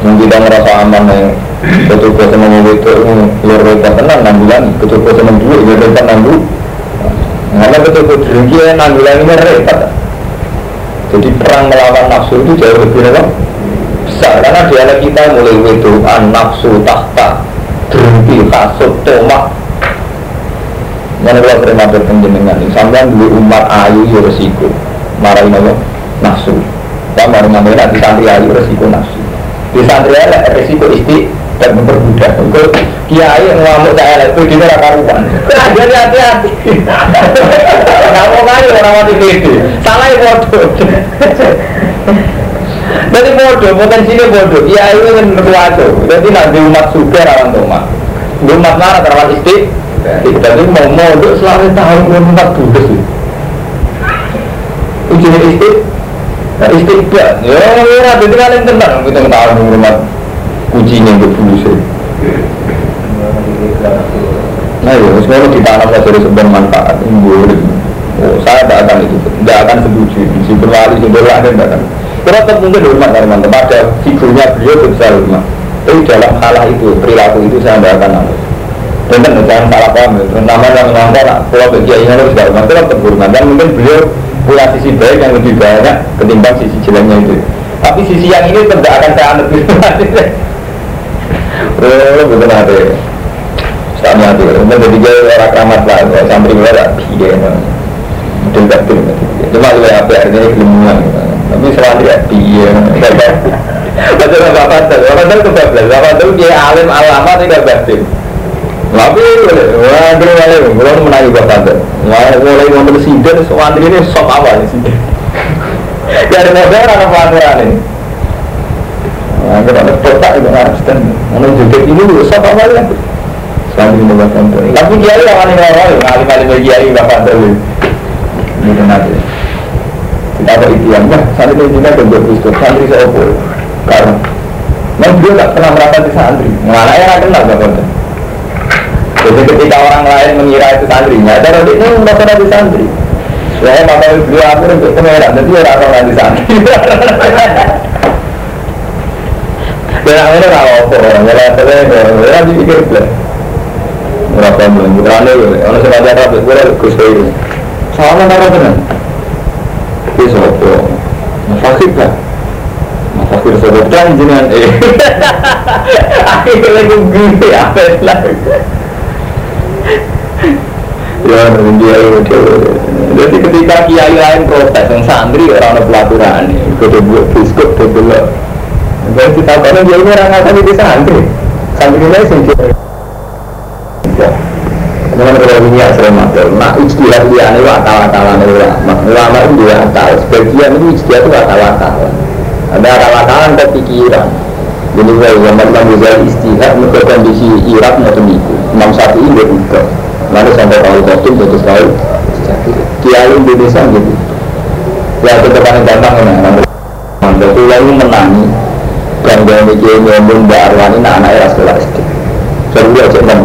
Yang kita merasa aman yang betul-betul senang itu luar repot tenang enam bulan, betul-betul senang dulu, ya repot enam bulan. Karena betul-betul dengki enam bulan ini repot. Jadi perang melawan nafsu itu jauh lebih repot besar karena dialek kita mulai wedoan nafsu tahta berhenti kasut tomak. Mana kalau terima berpenjenengan sampai dulu umat ayu ya resiko. Marahin apa? Nafsu. Kita mari ngambil nanti santri ayu resiko nafsu. Di santri elek resiko isti dan mempermudah itu kiai yang ngamuk saya itu dia raka karuan jadi hati-hati. Kamu kali orang mati pede salah bodoh jadi bodoh potensinya bodoh. Kiai itu kan berwajo jadi nanti umat suka rawan rumah umat mana terawan isti? Jadi mau modok selama tahun umat budes ujungnya isti? Nah, istiqbal, ya ora dadi kalian tenang. Kita tahu rumah. Kucingnya itu sih. Nah, ya, semua ditanam saja sebuah manfaat. Oh, saya tidak akan itu, tidak akan setuju. Si berwali, si berwali, tidak akan. Tetap mungkin hormat dari mantan, pada figurnya beliau itu bisa hormat. Tapi dalam hal itu, perilaku itu saya tidak akan nangis. Dan jangan salah paham, ya. terutama yang ngomong, kalau bagi ini harus tidak hormat, tetap hormat. Dan mungkin beliau punya sisi baik yang lebih banyak ketimbang sisi jeleknya itu. Tapi sisi yang ini tidak akan saya anut <laughs> Oh, betul ada. Sami hati, kemudian jadi dia orang keramat lah, santri gue ada mungkin gak tuh. Cuma gue apa artinya kelimpungan, tapi selalu ya. Betul bapak tuh, bapak tuh kebablas, bapak tuh dia alim alama tidak batin. Tapi wah dia mulai belum menangi bapak tuh. Wah mulai mau presiden, santri ini sok awal sih. Dari negara apa aturan ini? Kita ada kotak itu harus dan mana juga ini juga siapa ya? Santri ini bapak tuh. Tapi kiai yang yang awal, bagi kiai bapak tuh. Ini nanti. Ada itu yang nah, santri ini juga kerja Kristus, santri saya opor. Karena, memang dia tak pernah merasa di santri. Mana yang kenal bapak tuh. Jadi ketika orang lain mengira itu santrinya, ada itu nggak pernah di santri. Saya mata beliau aku untuk pengeran, jadi orang orang di santri. Dan akhirnya nggak apa orang ngelak saya nggak dipikir belas. Berapa bulan putrane ya, orang sebagai rapi, gue lagi gus ini. Soalnya apa benar? Ini sopo, fakir lah. Fakir sopo dan eh. <laughs> Akhirnya gue gini apa lagi? Ya, dia. Jadi ketika kiai lain protes, yang santri orang ada pelaturan, gue buat biskut, gue dan kita tahu dia ini orang akan di santri. Santri ini sendiri. Kemudian kalau ini ya sering matur, nak istilah dia ini ulama. Ulama itu dia akal. Sebagian itu istilah itu wakal-wakal. Ada akal-wakalan kepikiran. Jadi kalau zaman Imam Ghazali istilah untuk kondisi Irak mau itu. Imam Syafi'i ini juga. Lalu sampai kalau kotum terus tahu. Kiai Indonesia gitu. Ya tetap gampang ya. Jadi yang menangi dan dia mikir ngomong Mbak Arwani anak era sekolah SD Jadi dia aja enam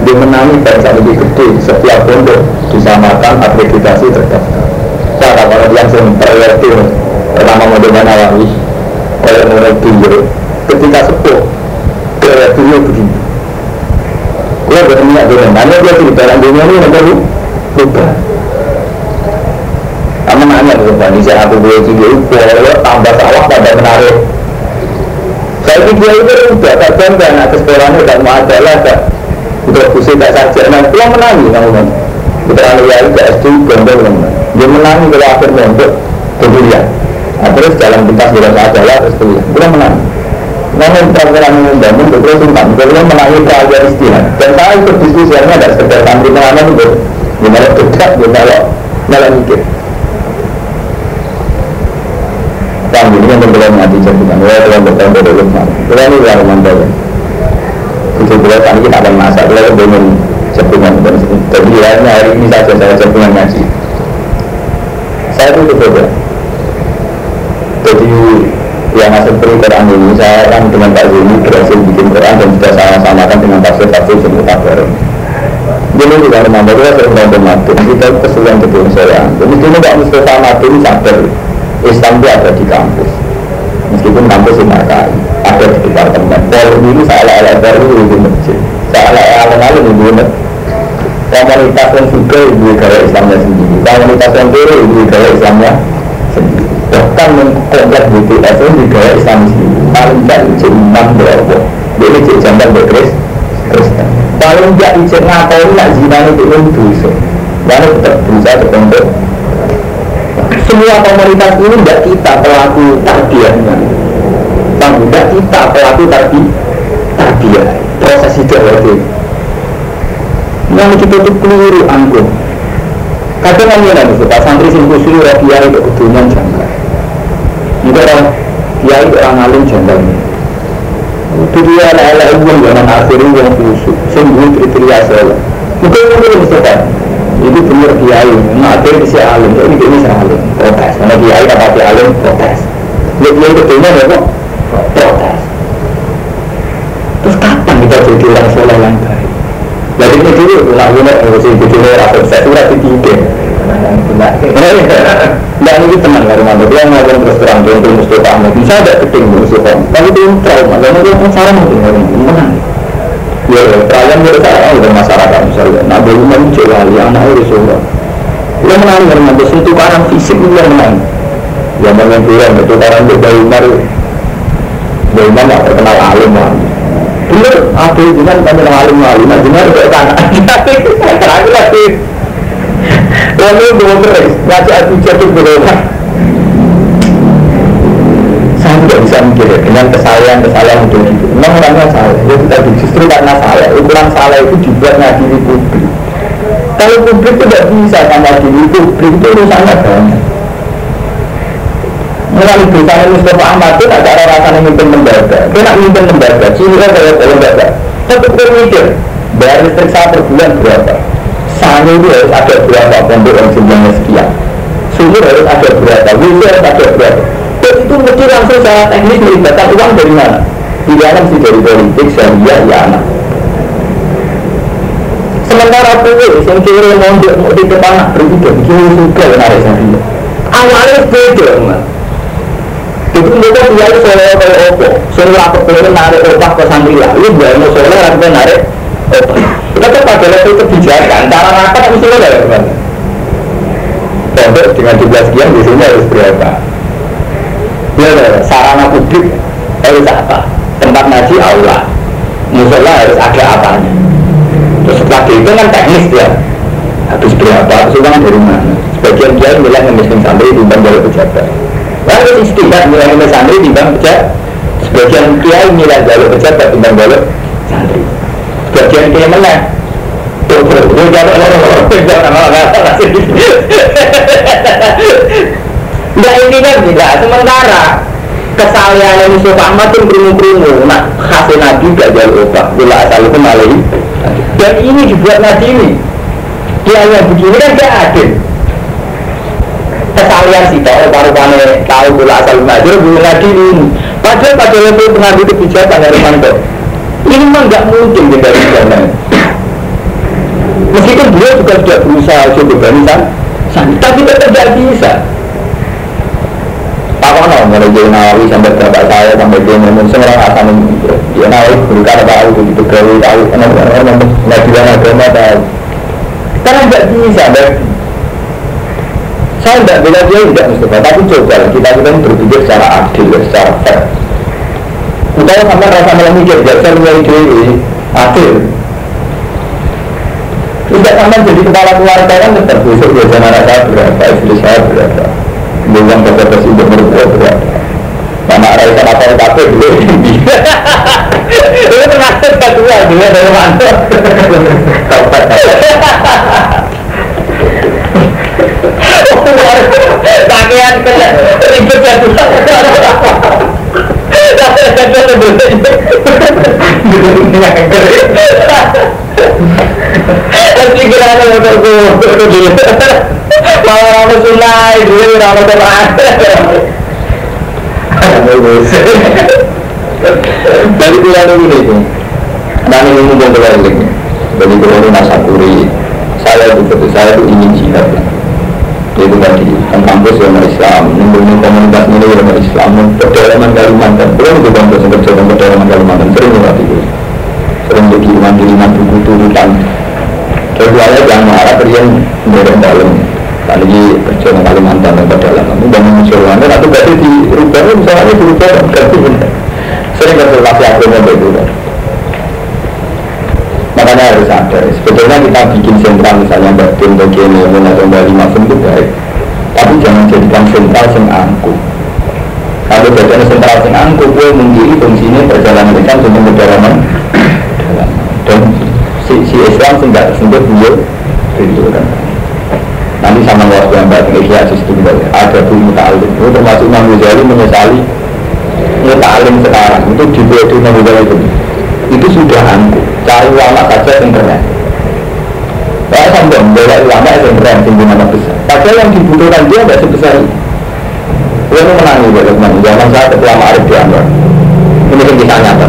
kecil Dia menangi bangsa lebih gede. Setiap pondok disamakan akreditasi terdaftar. Saya kalau yang sering priority Pertama model Nawawi Oleh mulai dulu Ketika sepuh Priority begini. Gue bertemu dengan Hanya dia di dalam dunia ini Nanti lu Lupa. Kamu nanya ke Pak Nisa aku boleh juga Kalau tambah sawah pada menarik. Saya dia itu udah tak bangga anak sekolahnya tak mau ada lah udah pusing tak saja. Nah itu menangi kamu kan kita anu ya itu SD kan dia menangi kalau akhir mondok kuliah nah, terus jalan pintas jalan saja lah terus kuliah dia menangi. Namun peraturan membangun terus simpan. Kemudian menangi pelajar istirahat. Dan saya ikut diskusi karena ada sekedar santri pengaman itu gimana dekat gimana malah mikir. Paham ini yang belum mati jadikan Ya Tuhan bertemu dari lukman Kita ini luar mantap ya Itu beliau tadi kita akan masak. Beliau belum jadikan Jadi ya hari ini saja saya jadikan ngaji. Saya itu berbeda Jadi yang hasil Quran ini saya kan dengan Pak Zuni berhasil bikin Quran dan sudah saya samakan dengan tafsir-tafsir sebut kabar Jadi juga memang kita sering nonton mati kita kesulitan betul saya Jadi ini Pak Mustafa mati ini sadar Islam ada di kampus. Meskipun kampus ini ada di departemen Pol ini salah ala baru di masjid. Salah ala lalu di masjid. Komunitas yang juga ibu gaya Islamnya sendiri. Komunitas yang kiri ibu gaya Islamnya sendiri. Bahkan mengkomplek BTS itu gaya Islam sendiri. Paling tidak izin imam berapa dia izin jamban berkris Kristen. Paling tidak izin ngapain nak zina itu itu lalu tetap berusaha terbentuk semua komunitas ini tidak kita pelaku takdirnya kita pelaku tadi. Tarbiyah proses itu berarti yang kita tuh keliru anggung kadang kan ya nabi pak santri sing kusuri rakyat itu kedunya jangka juga orang kiai orang alim jangka itu dia ala uang zaman akhir yang kusuk sing kriteria saya mungkin mungkin Mustafa itu benar kiai. Ngatir si alim. Ini bisa alim. Protes. Karena kiai dapat alim protes. Lihat kiai kedunya ya kok jadi ini dulu lagunya sih jadi orang saya surat tiga Nah ini teman dari mana dia ngomong terus terang contoh Mustafa bisa ada keting Mustafa tapi itu trauma dia pun salah mungkin menang ya menurut saya udah masyarakat misalnya nah belum muncul lagi anak itu semua dia menang dari mana itu tukaran fisik dia menang ya menang dia itu tukaran itu dari Umar nggak terkenal alim bener. Ada itu kan kami alim alim nah bener itu kan terakhir lagi. Lalu dua beres. Ngaji aku jatuh saya tidak bisa mikir dengan kesalahan-kesalahan untuk itu. Memang orangnya salah ya tadi justru karena salah ukuran salah itu dibuat ngadili publik. Kalau publik tidak bisa sama diri publik itu urusannya banyak Melalui bersama Mustafa Ahmad itu tak ada rasanya mimpin lembaga. Nak mimpin lembaga, ciri kayak kayak lembaga. Tapi gue mikir, bayar listrik saya per bulan berapa? Sangat itu harus ada berapa pondok yang jumlahnya sekian? Sumur harus ada berapa, wilayah harus ada berapa? Dan itu mesti langsung secara teknis melibatkan uang dari mana? Pilihan mesti dari politik, syariah, ya anak. Sementara kue, yang kiri mau di mau di depan anak berbeda, bikin suka menarik syariah Awalnya beda, mas itu mereka dia itu soleh kayak opo soleh apa pengen narik opak ke santri lah ini biar mau soleh apa narik opak kita pada level kebijakan cara rapat mesti soleh ya pondok dengan jumlah sekian biasanya harus berapa? Ya sarana publik harus apa? Tempat ngaji aula musola harus ada apanya? Terus setelah itu kan teknis ya. Habis berapa? Uang dari mana? Sebagian dia bilang yang miskin santri di jalur pejabat Lalu istilah nilai nilai santri timbang pejabat. Sebagian kiai nilai jalur pejabat timbang jalur santri. Sebagian kiai mana? Tuh, tuh, tuh, jalur Enggak ini kan tidak. Sementara kesalahan Yusuf Ahmad itu kerungu-kerungu. Nah, khasnya Nabi gak jalur obat. Bila asal itu malai. Dan ini dibuat Nabi ini. Dia yang begini kan gak adil kesalian sih tahu baru pane tahu gula asal belajar belum lagi ini padahal pada level pengambil kebijakan dari manto ini memang nggak mungkin dari sana meskipun beliau juga sudah berusaha coba barisan tapi tetap tidak bisa Pak Kono mulai jadi nawawi sampai bapak saya sampai dia ngomong semua asal dia nawawi berkata tahu begitu gawe tahu orang-orang nggak bilang agama tahu karena nggak bisa saya tidak bilang dia tidak Mustafa, tapi coba kita kita berpikir secara adil, secara fair. Kita sampai rasa malah mikir, saya punya ide adil. Tidak sama jadi kepala keluarga kan tetap besok biasa saya berapa, istri saya berapa, bukan bapak presiden berapa berapa. Mama Raisa <laughs> apa yang kafe dulu Itu termasuk kedua dia dari mantor. Pakaian ribet ya teman. Dari ini saya itu saya itu ingin itu tadi kan kampus yang Islam nimbulnya komunitas ini yang Islam pedalaman Kalimantan. Belum itu kampus yang kerja pedalaman Kalimantan sering juga itu sering jadi kiriman kiriman buku turutan kecuali yang marah kalian dari dalam. Ini kerja Kalimantan dan pedalaman itu bangun musuhan dan itu berarti di rubah misalnya di rubah sering berkelahi agama itu ada. Sebetulnya kita bikin sentral misalnya mbak tim bagian ilmu atau mbak lima itu baik. Tapi jangan jadikan sentral yang angkuh. Kalau jadikan sentral yang angkuh kue mengkiri fungsinya perjalanan lisan untuk perjalanan dan si, si Islam nggak tersebut beliau itu kan? Nanti sama waktu yang baik ikhya sistem ada bu muta'alim itu termasuk Imam Ghazali menyesali muta'alim sekarang. Itu di di Imam Ghazali itu itu sudah angkuh cari ulama saja keren saya sombong bahwa ulama yang keren tinggi nama besar padahal yang dibutuhkan dia tidak sebesar itu Gue menangi dari teman zaman saya ketua Arif di Anwar. Ini kan kisah nyata.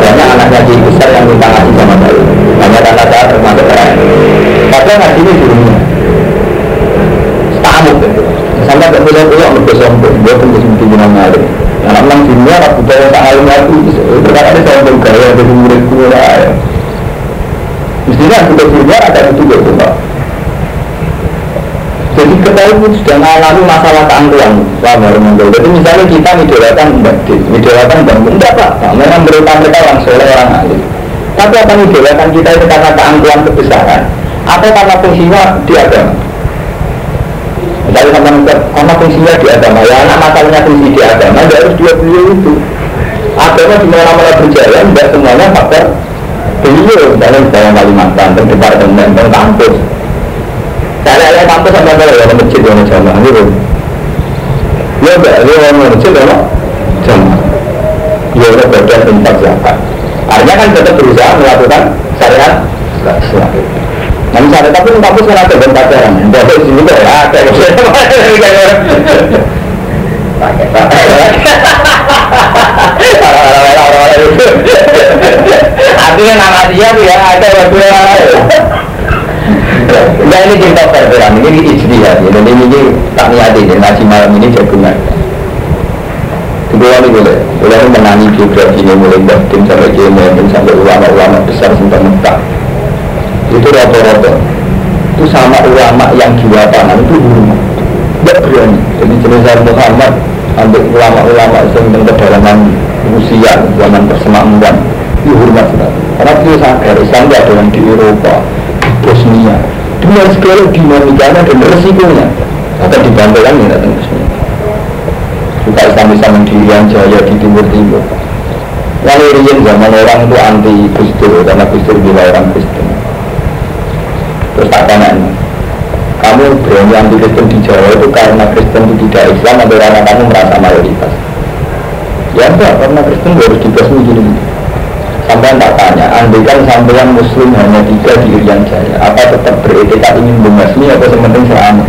Banyak anaknya di besar yang minta ngaji sama saya. Hanya karena saya termasuk orang. Padahal ngaji ini. Stamuk gitu. Sampai ke pulau-pulau untuk bikin nama Arif. Yang namanya dunia, aku tahu tak alim aku. Itu kan ada sombong gaya dari murid-murid. Mestinya aku ke dunia ada itu Pak. Jadi ketahui sudah mengalami masalah keangkuhan selama Ramadan. Jadi misalnya kita idolakan Mbak Din, idolakan Mbak enggak Pak, memang mereka mereka orang soleh orang alim. Tapi apa idolakan kita itu karena keangkuhan kebesaran atau karena fungsinya di agama? Misalnya sama karena fungsinya di agama, ya anak masalahnya fungsi di agama, tidak harus dia beliau itu. Agama di mana-mana berjalan, tidak semuanya faktor beliau, dalam dalam Kalimantan, tentang departemen, tentang kampus, saya ada kampus sampai kalau ya masjid yang jamaah itu. Ya enggak, dia orang masjid apa? Jamaah. Ya udah bagian tempat zakat. Artinya kan tetap berusaha melakukan syariat Islam. Misalnya tapi kampus kan ada tempat pacaran. Di sini ya ada. <laughs> Pakai pakai. Artinya nama dia ya ada berdua. Nah ini cinta perberan, ini ijtihad ya. Dan ini tak niati ini, ngaji malam ini jagungan. Kedua ini boleh, boleh menangi ini mulai batin sampai ulama-ulama besar Mekah. Itu rata-rata itu sama ulama yang jiwa tanah itu hormat. Tidak berani. Jadi jenis Muhammad ambil ulama-ulama yang kedalaman usia zaman persemakmuran itu hormat sekali. Karena dia sadar Islam tidak ada yang di Eropa, Bosnia, dengan segala dinamikanya dan resikonya akan dibantaikan ya datang ke sini juga Islam bisa mendirian jaya di timur timur lalu rian zaman orang itu anti Gusdur karena Gusdur bila orang Kristen tanya kamu berani anti Kristen di Jawa itu karena Kristen itu tidak Islam atau karena kamu merasa mayoritas? Ya enggak karena Kristen harus dibasmi gini Sampai tak tanya, andaikan sampean muslim hanya tiga di Irian Jaya Apa tetap beretikat ingin membasmi atau sementing selama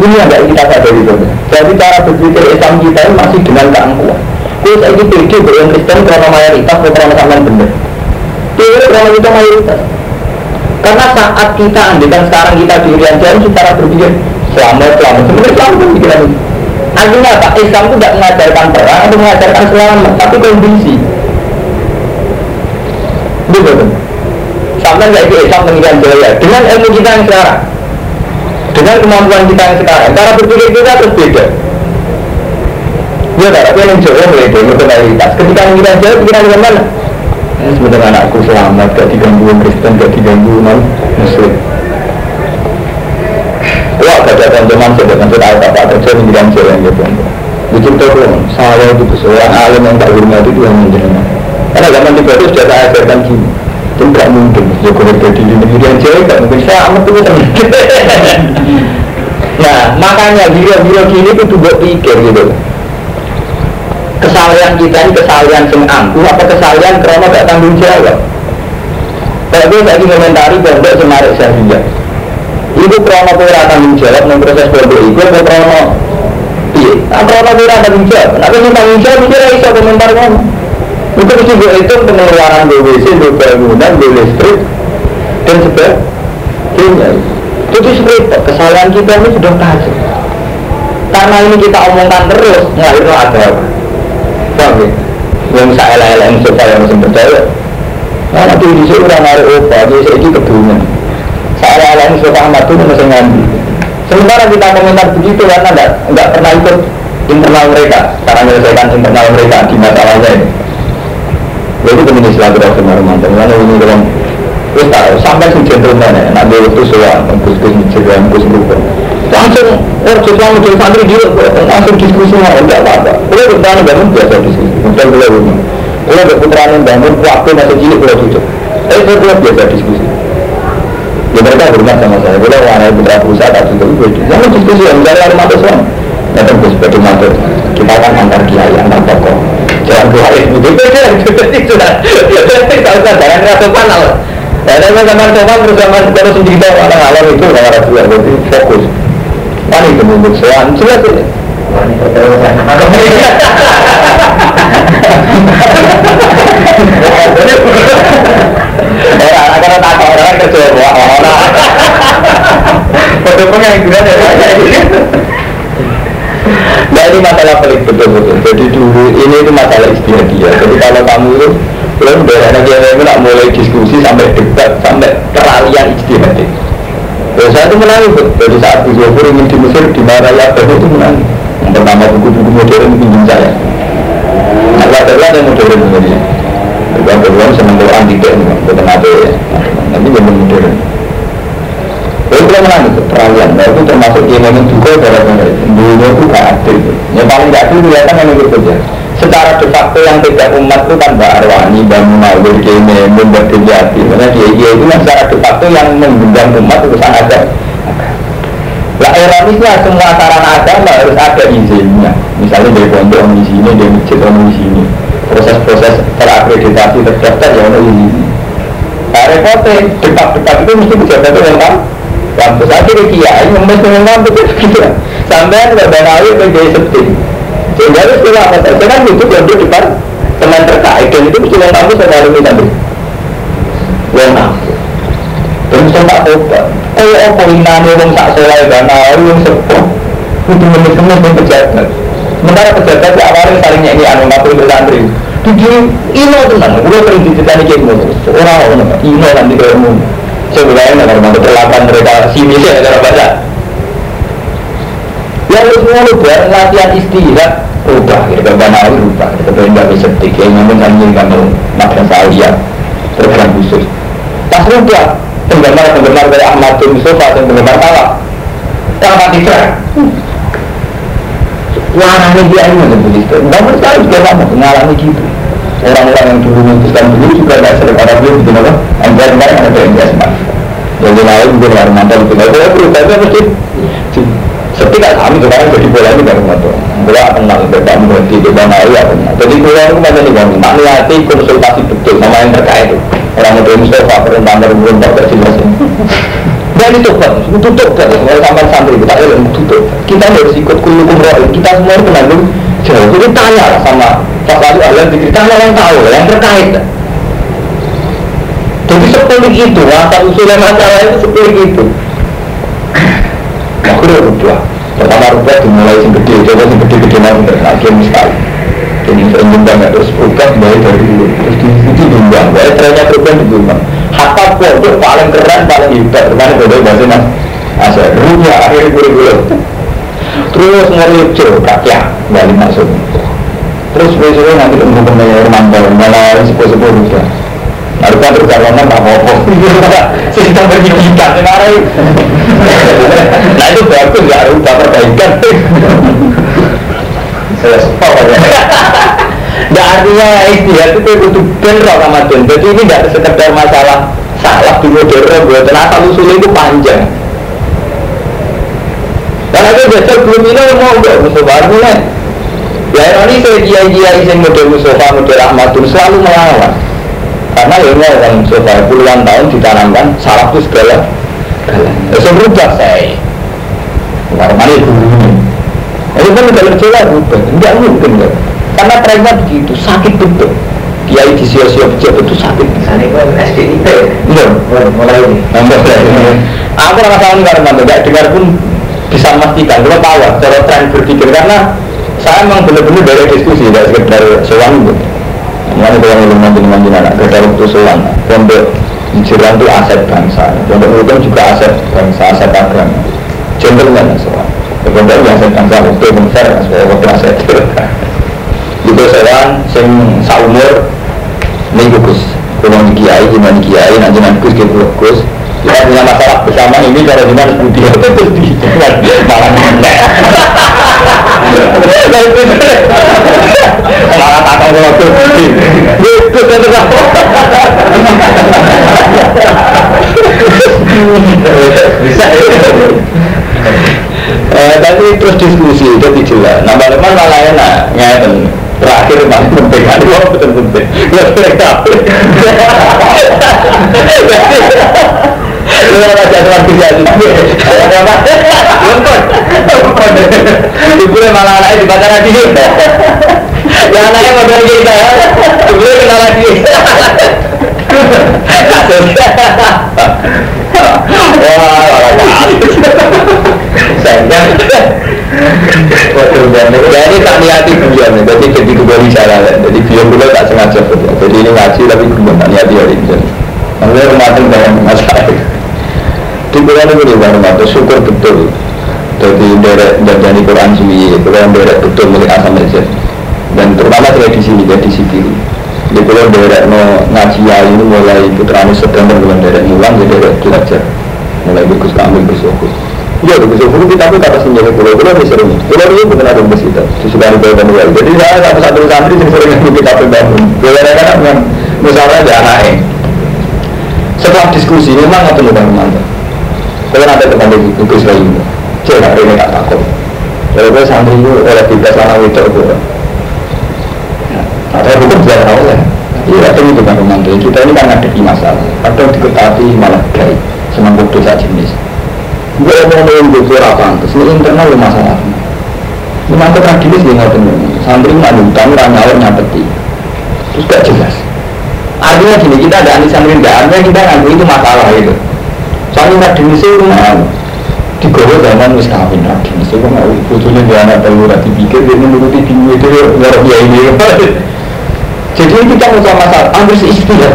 Ini agak kita sadari itu Jadi cara berpikir Islam kita ini masih dengan keangkuhan. Kau saya ini pede bahwa Kristen karena mayoritas atau karena benar Dia karena kita mayoritas Karena saat kita andaikan sekarang kita di Irian Jaya Secara berpikir selamat, selamat Sebenarnya selamat itu pikiran ini Artinya apa? Islam itu tidak mengajarkan perang atau mengajarkan selamat Tapi kondisi Betul. Sampai nggak ikut Islam pengiran jaya dengan ilmu kita yang sekarang, dengan kemampuan kita yang sekarang, cara berpikir kita terus beda. Ya, tapi yang Jawa mulai dulu mayoritas. Ketika kita jauh, pikiran dengan mana? Ini sebenarnya anakku selamat, gak diganggu Kristen, gak diganggu non Muslim. Wah, ada teman-teman, saya dengan saya apa kerja menjadi jalan gitu. Itu tuh, saya itu seorang alim yang tak hormat itu yang menjadi. Karena zaman tiba itu sudah saya ajarkan gini Itu tidak mungkin Ya kalau jadi di negeri yang jauh tidak mungkin. Saya amat itu <laughs> Nah makanya biro-biro gini itu buat pikir gitu Kesalahan kita ini kesalahan sing angkuh Apa kesalahan karena gak tanggung jawab? Kayak gue lagi komentari pondok semarik syariah Ibu krono kira tanggung jawab proses pondok itu Apa krono Iya, nah krono kira tanggung jawab. Nah kalau tanggung jawab Kira iso komentar ngomong itu mesti gue itu pengeluaran WC, gue bangunan, gue listrik. Dan sebagainya jadi seperti kesalahan kita ini sudah tajam. Karena ini kita omongkan terus itu ada paham ya. Yang saya yang supaya masih percaya nah nanti di sini udah narik opa jadi saya ini kebunan saya yang suka amat itu masih ngambil sementara kita komentar begitu karena enggak, enggak pernah ikut internal mereka. Cara menyelesaikan internal mereka di masalahnya ini jadi kemudian silaturahmi Romanto, mana ini dalam tahu, sampai si gentleman ya, nanti itu soal, cerita, gus lupa. Langsung orang Islam udah santri dia langsung diskusi mau enggak apa-apa kalau bertanya bangun biasa diskusi bukan beliau rumah kalau berputraan bangun waktu masih cilik kalau cucuk eh saya biasa diskusi ya mereka hormat sama saya boleh warna putra pusat atau itu beda jangan diskusi yang rumah Islam datang ke seperti mantu kita kan antar kiai antar tokoh jangan kiai itu beda jadi sudah jadi kalau usah jangan rasa panal Ya, dan zaman zaman terus zaman terus cerita orang alam itu orang Rasulullah berarti fokus. Wani itu menurut saya jelas ini. Terus Orang akan tak tahu orang kerja buat orang. Betul yang gimana ya? Nah ini masalah pelik betul-betul. Jadi dulu ini itu masalah istiadat. Jadi kalau kamu itu belum dari anak yang nak mulai diskusi sampai debat sampai keralian ijtihad. Dan saya itu menangis Jadi saat di Zuhur ingin di Mesir di Maraya itu menangis. Yang pertama buku-buku modern pinjam saya. Nah, ada yang modern ini. Bukan berulang senang Quran tidak, bukan ada ya. Nanti zaman modern. Itu dia menangis peralihan. Nah itu termasuk yang memang juga gara-gara Dulu itu gak adil. Yang paling gak adil kelihatan yang itu saja. Secara de facto yang tidak umat itu kan Mbak Arwani, Mbak Munawir, Memun, Mbak Dijati. Maksudnya dia itu yang secara de facto yang mengundang umat urusan ada. Lah ironisnya semua sarana agama harus ada izinnya. Misalnya dari pondok di sini, dari masjid di sini proses-proses terakreditasi terdaftar ya ono ini nah repotnya depak-depak itu mesti pejabat itu kan kampus akhirnya kiai mesti yang kampus itu sampai ada banawi menjadi seperti sehingga itu setelah apa saja kan itu kalau depan teman terkait dan itu mesti yang kampus yang harus minta yang kampus terus saya tak coba kaya apa inane wong sak soleh banawi yang sepuh itu menikmati pejabat Sementara pejabat ya awalnya saling ini anu ngatur bersantri. Dikirim ino tenan, gue sering diceritani kayak gitu. Orang orang ino nanti kayak mau. Sebenarnya nggak mau terlakukan mereka sini sih cara baca. Ya semua lu buat latihan istirahat rubah, kita ke banawi rubah, kita pengen nggak bisa tiga, namun angin kamu makan salia program khusus. Pas rubah, penggemar penggemar dari Ahmad bin Mustafa dan penggemar Talak, tak mati warnanya dia ini ada begitu. Namun saya juga sama mengalami gitu. Orang-orang yang dulu memutuskan dulu juga tidak sering pada beliau gitu apa? Anda kemarin ada yang jasman. Jadi lain juga mantel itu. Kalau perlu tapi mesti seperti kami kemarin jadi bola ini baru mantel. Bola kenal, tidak mengerti, tidak naik apa Jadi bola itu macam ini bang. Makniyati konsultasi betul sama yang terkait. Orang itu Mustafa perintah berumur tak jelas. Dan itu kan, tutup kan, kalau sampai santri kita ya tutup. Kita harus ikut kulukum roh, kita semua itu nanggung jauh. Jadi tanya sama Pak Wali Alam, tanya yang tahu, yang terkait. Jadi sepuluh itu, asal usulnya masalah itu sepuluh itu. Aku udah rubah. Pertama rubah dimulai yang gede, coba yang gede-gede nanti, sekali. Jadi saya nyumbang terus rubah mulai dari dulu, terus di situ nyumbang, saya trennya rubah dinyumbang hatta pondok paling keren paling hebat. Kemarin pondok bahasa mas. Asal runya akhirnya gue gue terus ngelucu kakek balik masuk terus besoknya nanti untuk pembayar mantau malah sepuh-sepuh juga Lalu kan perjalanan tak apa-apa. Sistem penyidikan sekarang Nah itu bagus gak rubah perbaikan. Saya sepakat ya Nah artinya istihad itu butuh benrok Ramadan Jadi ini tidak sekedar masalah salah di modern buat asal usulnya itu panjang? Dan aku biasa belum ini mau enggak Mustafa Armulan Ya ini saya kiai-kiai yang model Mustafa, model Ahmadun selalu melawan Karena ya ini orang Mustafa puluhan tahun ditanamkan salah itu segala Ya saya berubah saya Karena itu Itu kan dalam jalan berubah Enggak mungkin enggak karena trennya begitu, sakit betul. Kiai di sio-sio pejabat itu sakit. Sana itu SDIP. Belum, mulai ini. Aku nggak tahu karena tidak dengar pun bisa memastikan. Kalau tahu cara tren berpikir karena saya memang benar-benar dari diskusi tidak sekedar soal itu. Mana kalau belum nanti nanti anak sekedar waktu soal pondok Jiran itu aset bangsa, pondok itu juga aset bangsa, aset agama. Contohnya soal. Pondok itu aset bangsa, waktu bangsa, waktu aset itu sewan sing saumur nih gugus kurang kiai gimana kiai nanti nanti gus gitu gus kita punya masalah bersama ini kalau di mana budi itu terus di malah bisa eh, tapi terus diskusi itu jelas nambah teman malah enak. Ngeten terakhir paling penting kan itu betul penting nggak boleh lu ada kerja ibu yang kita ya ibu wah jadi tak niati guyon jadi jadi kembali salah jadi guyon dulu tak sengaja jadi ini ngaji tapi guyon tak niati hari ini Makanya rumah dengan masalah di bulan ini baru mata syukur betul jadi derek jadi Quran sih Quran derek betul milik asam aja dan terutama tradisi ini tradisi kiri di pulau derek no ngaji ini mulai putranya September bulan derek mulang jadi derek belajar mulai bagus kami bersyukur Iya, begitu dulu kita pun kata senjata pulau pulau ini sering. Pulau ini bukan ada itu. Sesudah itu dan dua. Jadi saya satu satu santri yang sering ikut kita bangun. Kan dengan misalnya ada anaknya. Setelah diskusi memang atau bukan mantap. Kalau ada teman di buku Islam ini, cek hari ini tak takut. Kalau gue santri itu oleh tiga selama itu gue. Ada hukum tidak tahu ya. Iya, itu bukan mantap. Kita ini kan ada di masalah. Kadang diketahui malah gay, senang dosa jenis. Gue mau ngomong gue apa pantas, ini internal lu masalah. Ini mantap radilis dia nggak bener. Santri nggak utang, nggak nyawar nyapeti. Terus gak jelas. Artinya gini, kita ada anis santri nggak, artinya kita nganggu itu masalah itu. Soalnya radilis itu mau di gowo zaman wis kawin radilis itu mau bujulnya dia anak baru rati pikir dia menuruti tinggi itu nggak dia <laughs> ini. Jadi kita mau sama masalah, ambil seistilah.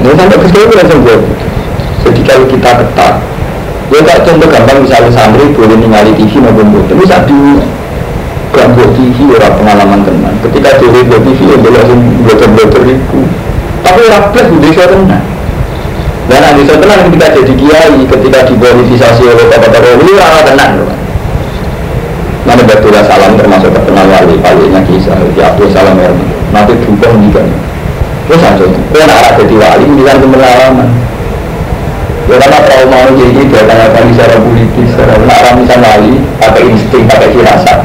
Ini sampai ke sini langsung gue. Jadi kalau kita ketat, ya tak contoh gampang misalnya santri boleh ningali TV maupun buat, tapi saat di gak buat TV orang pengalaman teman. Ketika dia buat TV ya dia langsung bloter-bloter itu. Tapi rapat di desa tenang. Dan di desa tenang ketika jadi kiai, ketika dipolitisasi oleh tokoh-tokoh ini orang tenang. Mana betul salam termasuk terkenal wali, walinya kisah, ya Salam Herman. Nanti juga juga. Terus aja, kau nak jadi wali, bilang pengalaman. Ya karena trauma ini dia tanyakan secara politis, secara nak misalnya wali, pakai insting, pakai firasat.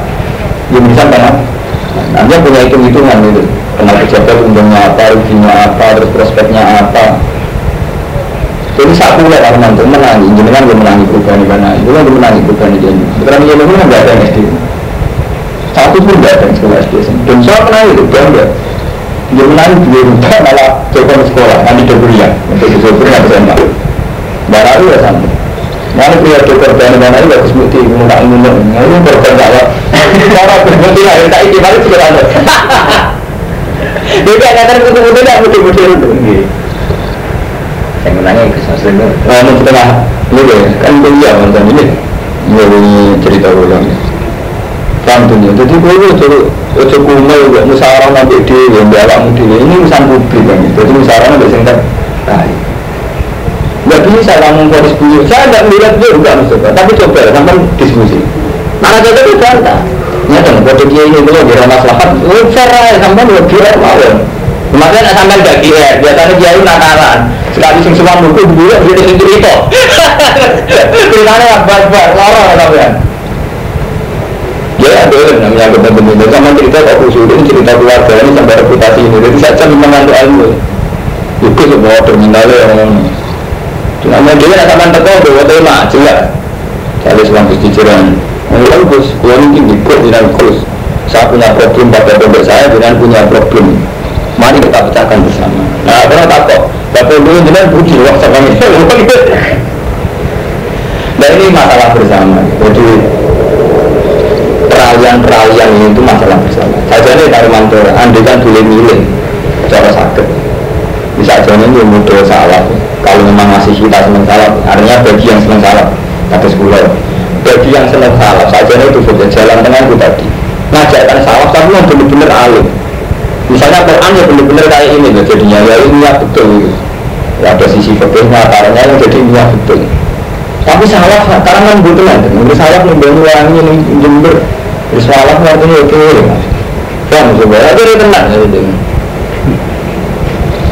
Ya misal kan, nanti punya hitung-hitungan itu. Kenal pejabat untungnya apa, ruginya apa, terus prospeknya apa. Jadi satu lah kalau nanti menangi, jenengan gue menangi perubahan di mana, itu kan gue menangi perubahan di jadi. Sekarang ini kan nggak ada yang SD. Satu pun nggak ada yang sekolah SD. Dan saya kenal itu bangga. Dia menangi dua malah coba sekolah, nanti dia kuliah, untuk bisa kuliah bersama. Baru ya sampai. Mana punya dokter dan mana ini bagus mesti minta minum. Ini dokter jawab. Cara berhenti lah, tak balik juga ada. Dia kayak kata ketemu dia tidak mesti-mesti itu. Saya menanya ke sastra itu. Nah, mau kita lah. Ini deh, kan kuliah mantan ini. Ini ini cerita ulang. Pantunnya, jadi gue itu ojo kumel, gak musyawarah nanti dia, yang dialami dia. Ini urusan publik kan. Jadi musyawarah nanti singkat. Gak bisa kamu fokus beliau. Saya tidak melihat dia juga Mustafa, tapi coba sampai diskusi. Mana saja itu bantah. Ya kan, kode dia ini dulu di maslahat. Oh, fair aja sampai dua kira mau. Makanya sampai gak kira, biasanya dia itu nakalan. Sekali sing semua buku dulu dia sing cerita. <laughs> Ceritanya apa-apa, lorong sampean. Ya ada namanya benar-benar sama cerita kok usulin cerita keluarga ini sampai reputasi ini. Jadi saya cuma mengantuk ilmu. Itu semua terminalnya yang Cuma dia nak sampai teko bawa tema jelas. Selang di jiran, mulai bos, kau mungkin ikut dengan kurs. Saya punya problem pada dompet saya, dengan punya problem. Mari kita pecahkan bersama. Nah, karena tak kok, bapak dulu dengan budi waktu kami. Nah ini masalah bersama. Jadi peralihan-peralihan itu masalah bersama. Saja nih dari mantor, anda kan boleh milih cara sakit. Bisa jadi ini mudah salah kalau memang masih kita senang salaf artinya bagi yang senang salaf kata sekolah bagi yang senang salaf saja itu jalan itu tadi ngajarkan salaf tapi yang benar-benar alim misalnya Quran ya benar-benar kayak ini loh jadinya ya ini ya betul. Gitu. ya ada sisi fakirnya karena yang jadi niat betul. Tapi salah karena kan butuh nanti ini salah membangun wangi ini jember. Salah artinya oke. Kan coba aja dia tenang ya itu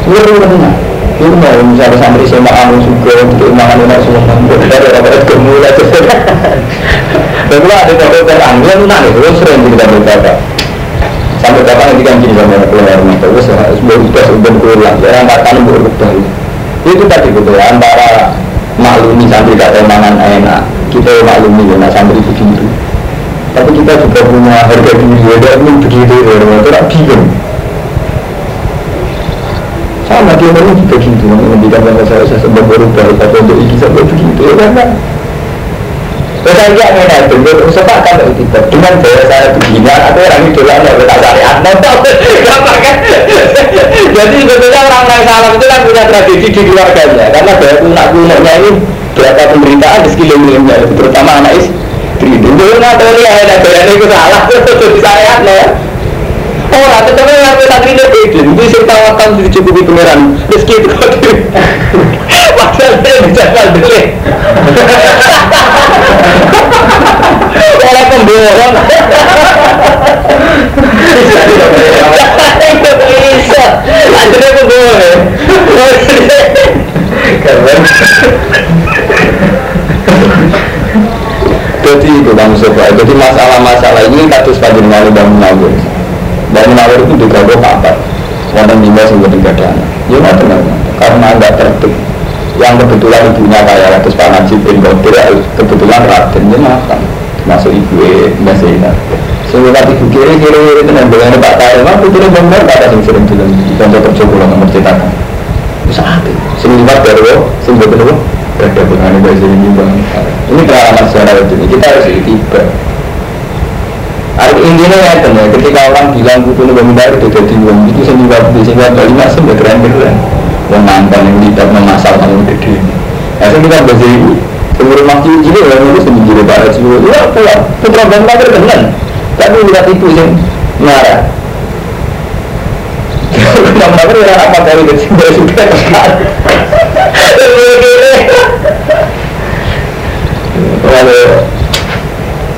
<laughs> Lu tenang. Itu mau misalnya santri sama anu juga untuk imangan umat semua mampu. Dari orang gemula dan kalau ada kata terang dia tuh nangis terus sering kita berkata sampai kapan nanti kan gini sama keluar mata terus sudah sudah sudah pulang. Ya yang katakan berubah itu. Tadi gitu antara maklumi santri kata mangan enak kita maklumi ya nah santri begitu tapi kita juga punya harga diri ya dan begitu ya itu bingung. Sama dia mau juga gitu bahwa saya saya sebab berubah tapi untuk ini sampai begitu ya kan saya tidak mengenai bentuk sepakat itu dengan gaya saya begini atau orang itu lah yang kita syariat gampang <laughs> kan? Jadi sebetulnya orang-orang salam itu kan punya tradisi di keluarganya. Karena gaya punak punaknya ini berapa pemberitaan di sekelilingnya terutama anak istri itu nggak tahu ya ada gaya itu salah. Itu syariat Orang tetapi yang kita tidak beda. Itu sih tawakal dicukupi pangeran. Rezeki itu Padahal dia. Keren. Jadi itu Bang. Jadi masalah-masalah ini kasus pada malu bangun nawur. Dan nawar itu gue kabar Wonten sehingga tiga dana Ya nggak Karena nggak tertib Yang kebetulan ibunya kayak Ratus Panajib bin Qadir Kebetulan Raden dia makan Masuk ibu Mbak Zainab Sehingga ibu kiri kiri kiri tenang Dengan Pak Tayo Mah putrinya benar kata sing sering dulu Di kantor kerja pulang nomor cetakan Bisa hati Sing libat dari Sing betul Gak ada pengaruh dari sini Ini pengalaman sejarah itu Kita harus tiba Arti intinya ya ketika orang bilang ini dari itu jadi uang itu di sehingga bali masuk udah keren keren. Yang mantan yang tidak memasal kamu gede. Nah saya kita seluruh rumah cium jadi orang itu sendiri jadi para cium. Ya pulang, putra bangsa terkenal. Tapi lihat itu yang marah. <laughs> Nama-nama ya apa kecil dari sudah kesal. Kalau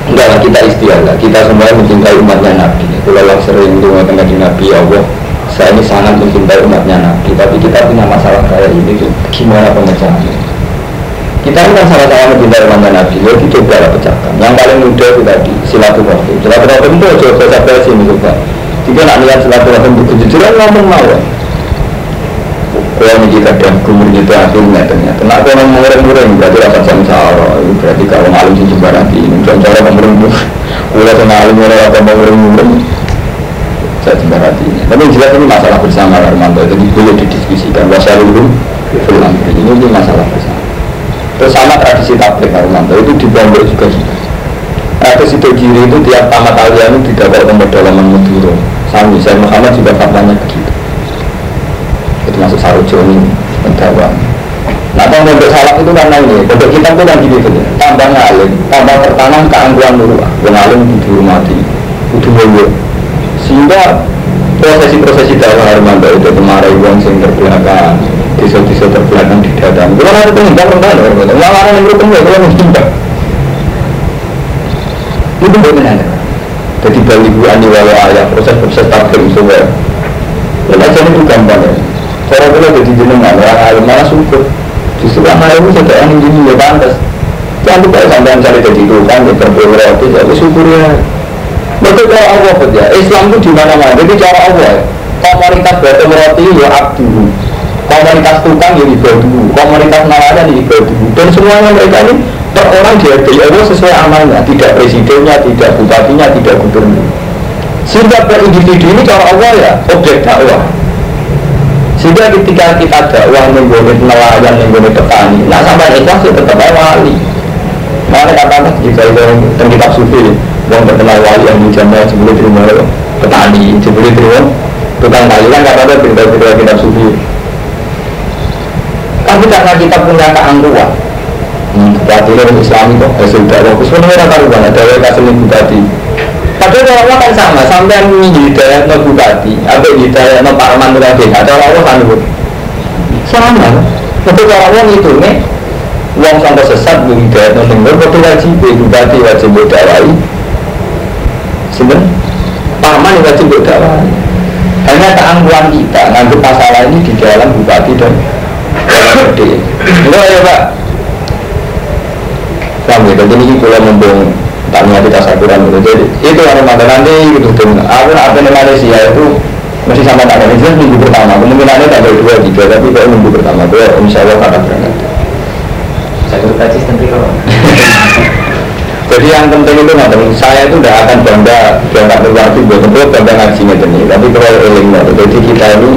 enggak kita istiadah kita semua mencintai umatnya Nabi kalau yang sering itu di Nabi ya Allah saya ini sangat mencintai umatnya Nabi tapi kita punya masalah kayak ini tuh gimana pemecahannya kita kan sama-sama mencintai umatnya Nabi ya coba lah pecahkan. Yang paling mudah itu tadi silaturahmi. Silaturahmi itu coba sampai sini juga jika nak lihat silaturahmi itu kejujuran ngomong mawon kalau ini kadang kumur gitu aku ternyata. Nak kalau mau mureng-mureng berarti rasa samsara berarti kalau ngalim sih coba nanti ini samsara mureng kalau sama alim orang apa mau mureng-mureng saya nanti ini. Tapi jelas ini masalah bersama Armando. Jadi boleh didiskusikan. Wasalulum film ini ini masalah bersama. Terus sama tradisi tablik Armando. Itu di Bombay juga sudah. Ada situ kiri itu tiap tamat kalian itu tidak ada dalam Maduro. Sami saya Muhammad juga faktanya begitu itu masuk sarut joni pendakwaan nah kalau untuk salaf itu karena ini untuk kita itu kan gitu tambah ngalim tambah tertanam keangguan dulu ngalim dihormati itu dulu sehingga prosesi-prosesi dakwah Armando itu kemarin uang sing terbelakang tisu-tisu terbelakang di dalam itu kan ada pengimbang orang lain orang lain yang ya kalau mengimbang itu bagaimana jadi bagi bu ani walau ayah proses-proses takdir semua ya jadi itu gampang ya Cara kita jadi jenengan, orang alim malah syukur. Justru orang alim itu sedang ini ya pantas. Jangan lupa sampai mencari jadi kan ya berberat itu, jadi syukurnya. Betul kalau Allah ya, Islam itu di mana-mana. Jadi cara Allah, komunitas batu roti ya abdu, komunitas tukang ya ibadu, komunitas nelayan ya ibadu, dan semuanya mereka ini per orang dihargai. Allah sesuai amalnya, tidak presidennya, tidak bupatinya, tidak gubernur. Sehingga per individu ini cara Allah ya objek dakwah. Sehingga ketika kita dakwah menggone nelayan, menggone petani, nah sampai ikhlas itu tetap wali. Mana kata jika itu tentang sufi, yang terkenal wali yang dijamah sebelum terima petani, sebelum terima tukang kayu. Kan kata ada pindah-pindah kitab sufi. Tapi karena kita punya keangkuhan, hmm, bupati ini Islam itu hasil dakwah, sebenarnya karuan ada kasih bupati, Padahal Allah kan sama, sampai yang hidayah no bupati, atau hidayah no parman itu lagi, ada Allah kan itu. sama. Untuk orang itu nih uang sampai sesat hidayat nonton betul wajib bupati wajib berdawai sebenarnya paman wajib berdawai hanya keangkuhan kita nganggep masalah ini di dalam bupati dan gede enggak ya pak. Paham ya, jadi ini kalau membong tanya kita sakuran gitu jadi itu orang mata nanti gitu. Aku apa di Malaysia itu masih sama tak ada. Jelas minggu pertama kemungkinannya tanggal dua tiga tapi kalau minggu pertama itu insya Allah akan berangkat. Saya kaji nanti kalau jadi yang penting itu nanti saya itu tidak akan bangga berangkat ke luar buat itu bangga ngaji ini tapi kalau eling jadi kita ini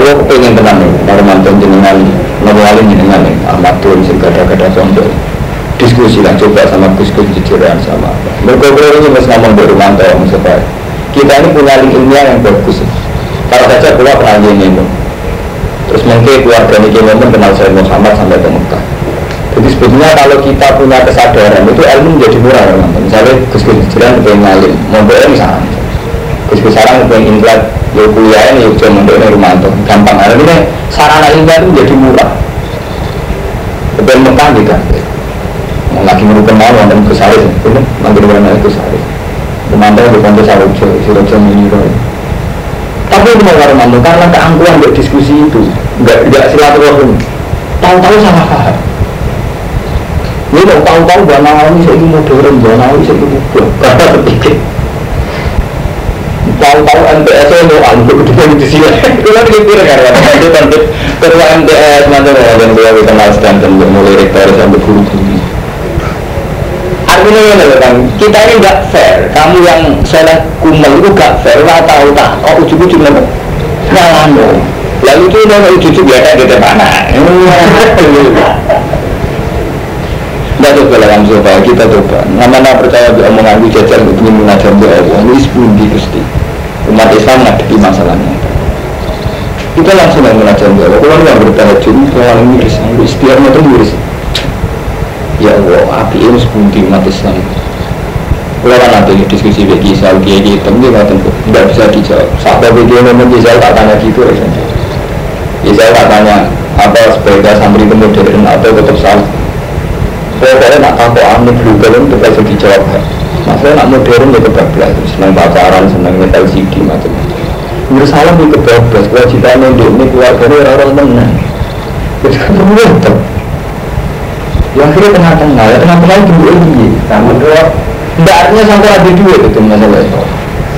kalau pengen tenang nih para mantan jenengan nabi jenengan nih Ahmad Tun sing gada-gada sombong diskusi lah coba sama Gus Gus jujuran sama mereka ini mas ngomong dari mantau supaya kita ini punya ilmiah yang bagus kalau saja keluar pernah ini terus mungkin keluarga ini kenal saya Muhammad sampai ke Mekah jadi sebetulnya kalau kita punya kesadaran itu ilmu menjadi murah teman misalnya Gus Gus jujuran pengen ngalim mondok ini sana Gus Gus sarang pengen intelek ya kuliah ini ya ini Rumanto gampang. Karena ini sarana ilmiah itu menjadi murah. Kemudian Mekah juga. Lagi merupakan mau wonten Gus Haris. Itu manggil warna Gus Haris. Pemantau di Pondok Sarojo Sarojo ini tapi itu mau mantu karena keangkuhan buat diskusi itu nggak silaturahim. Tahu-tahu sama paham ini mau tahu-tahu bahwa nawawi saya ini modern bahwa nawawi saya ini goblok karena terpikir <laughs> tahu-tahu MTS saya mau anggur di di sini itu kan pikir karena itu kan ketua MTS nanti mau dan beliau kenal stand mulai rektor sampai guru-guru Artinya ini kan, kita ini nggak fair. Kamu yang soleh kumel itu nggak fair. Wah tahu tak? Oh ujuk-ujuk nih. Ngalano. Lalu itu nono ujuk-ujuk ya kayak gitu Tidak coba lah kamu coba, kita coba. Nama-nama percaya bahwa omongan gue jajar untuk ingin mengajar doa Allah. Ini sepundi gusti. Umat Islam ngadepi masalahnya. Kita langsung yang mengajar doa Allah. Kalau nggak bertahajud, kalau miris, istiarnya itu miris ya Allah api ini sebuti umat Islam kalau kan nanti diskusi bagi Isal dia gitu dia nggak tentu tidak bisa dijawab sampai begini memang Isal tak tanya gitu Isal tak tanya apa sebagai santri itu modern atau tetap salah pokoknya nak tahu anu global itu bisa dijawab masalah nak modern ya kebablas senang pacaran senang metal CD macam-macam. Menurut salah itu kebablas kewajibannya ini keluarganya orang menang. Jadi kan yang akhirnya tengah-tengah ya tengah-tengah itu dua ini. Kamu dua tidak artinya sampai ada dua itu masalah itu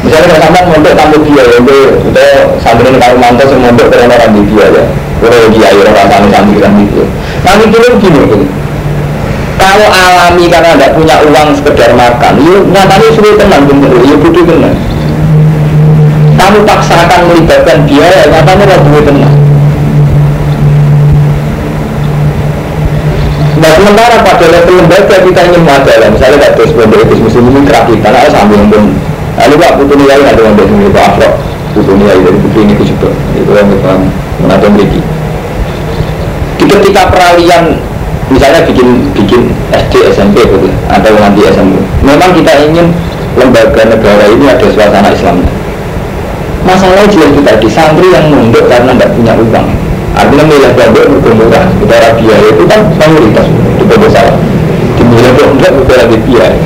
misalnya kalau sampai mondok tambah dia ya itu kita santri ini kalau mantau semua mondok karena orang di dia ya. Kalau dia ya orang santri santri kan gitu. Nanti dulu begini begini kalau alami karena tidak punya uang sekedar makan yuk nyatanya suruh tenang bener. Yuk butuh tenang. Kamu paksakan melibatkan biaya nyatanya tidak butuh tenang. Nah sementara pada level lembaga kita ingin majalah, misalnya tidak terus pondok itu muslim ini kerakitan, ada sambil pun. Lalu pak putu nilai ada pondok ini pak Afro, putu nilai dari putri ini juga, itu yang kita mengatur mereka. Ketika peralihan misalnya bikin bikin SD SMP gitu atau nanti SMP, memang kita ingin lembaga negara ini ada suasana Islamnya. Masalahnya juga kita di santri yang mundur karena tidak punya uang Artinya milih pondok bermurah, sementara biaya itu kan mayoritas di pondok. Di milih pondok lagi biaya.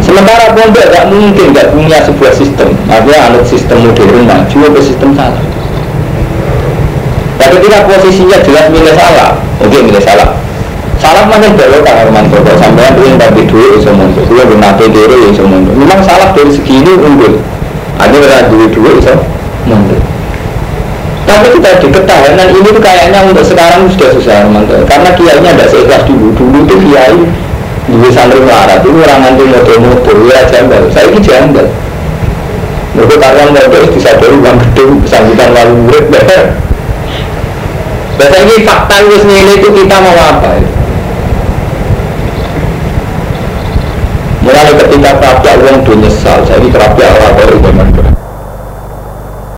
Sementara pondok tidak mungkin tidak punya sebuah sistem, artinya anut sistem modern maju atau sistem salah. Ketika posisinya jelas milih salah, oke milih salah. Salah mana belok kan Arman Koko sampai yang tapi dua bisa mundur, dua bernate diri bisa mundur. Memang salah dari segi ini unggul, ada yang dua dua bisa mundur. Tapi kita di ketahanan ini tuh kayaknya untuk sekarang sudah susah teman Karena kiainya ada seikhlas dulu. Dulu tuh kiai di santri melarat itu orang nanti motor-motor, ya jambal. Saya ini jambal. Mereka karyawan motor disadari uang gede sambutan lalu murid. <laughs> Bahasa ini fakta ini itu kita mau apa ya? Mulai ketika kerapia uang tuh nyesal, saya ini kerapia orang baru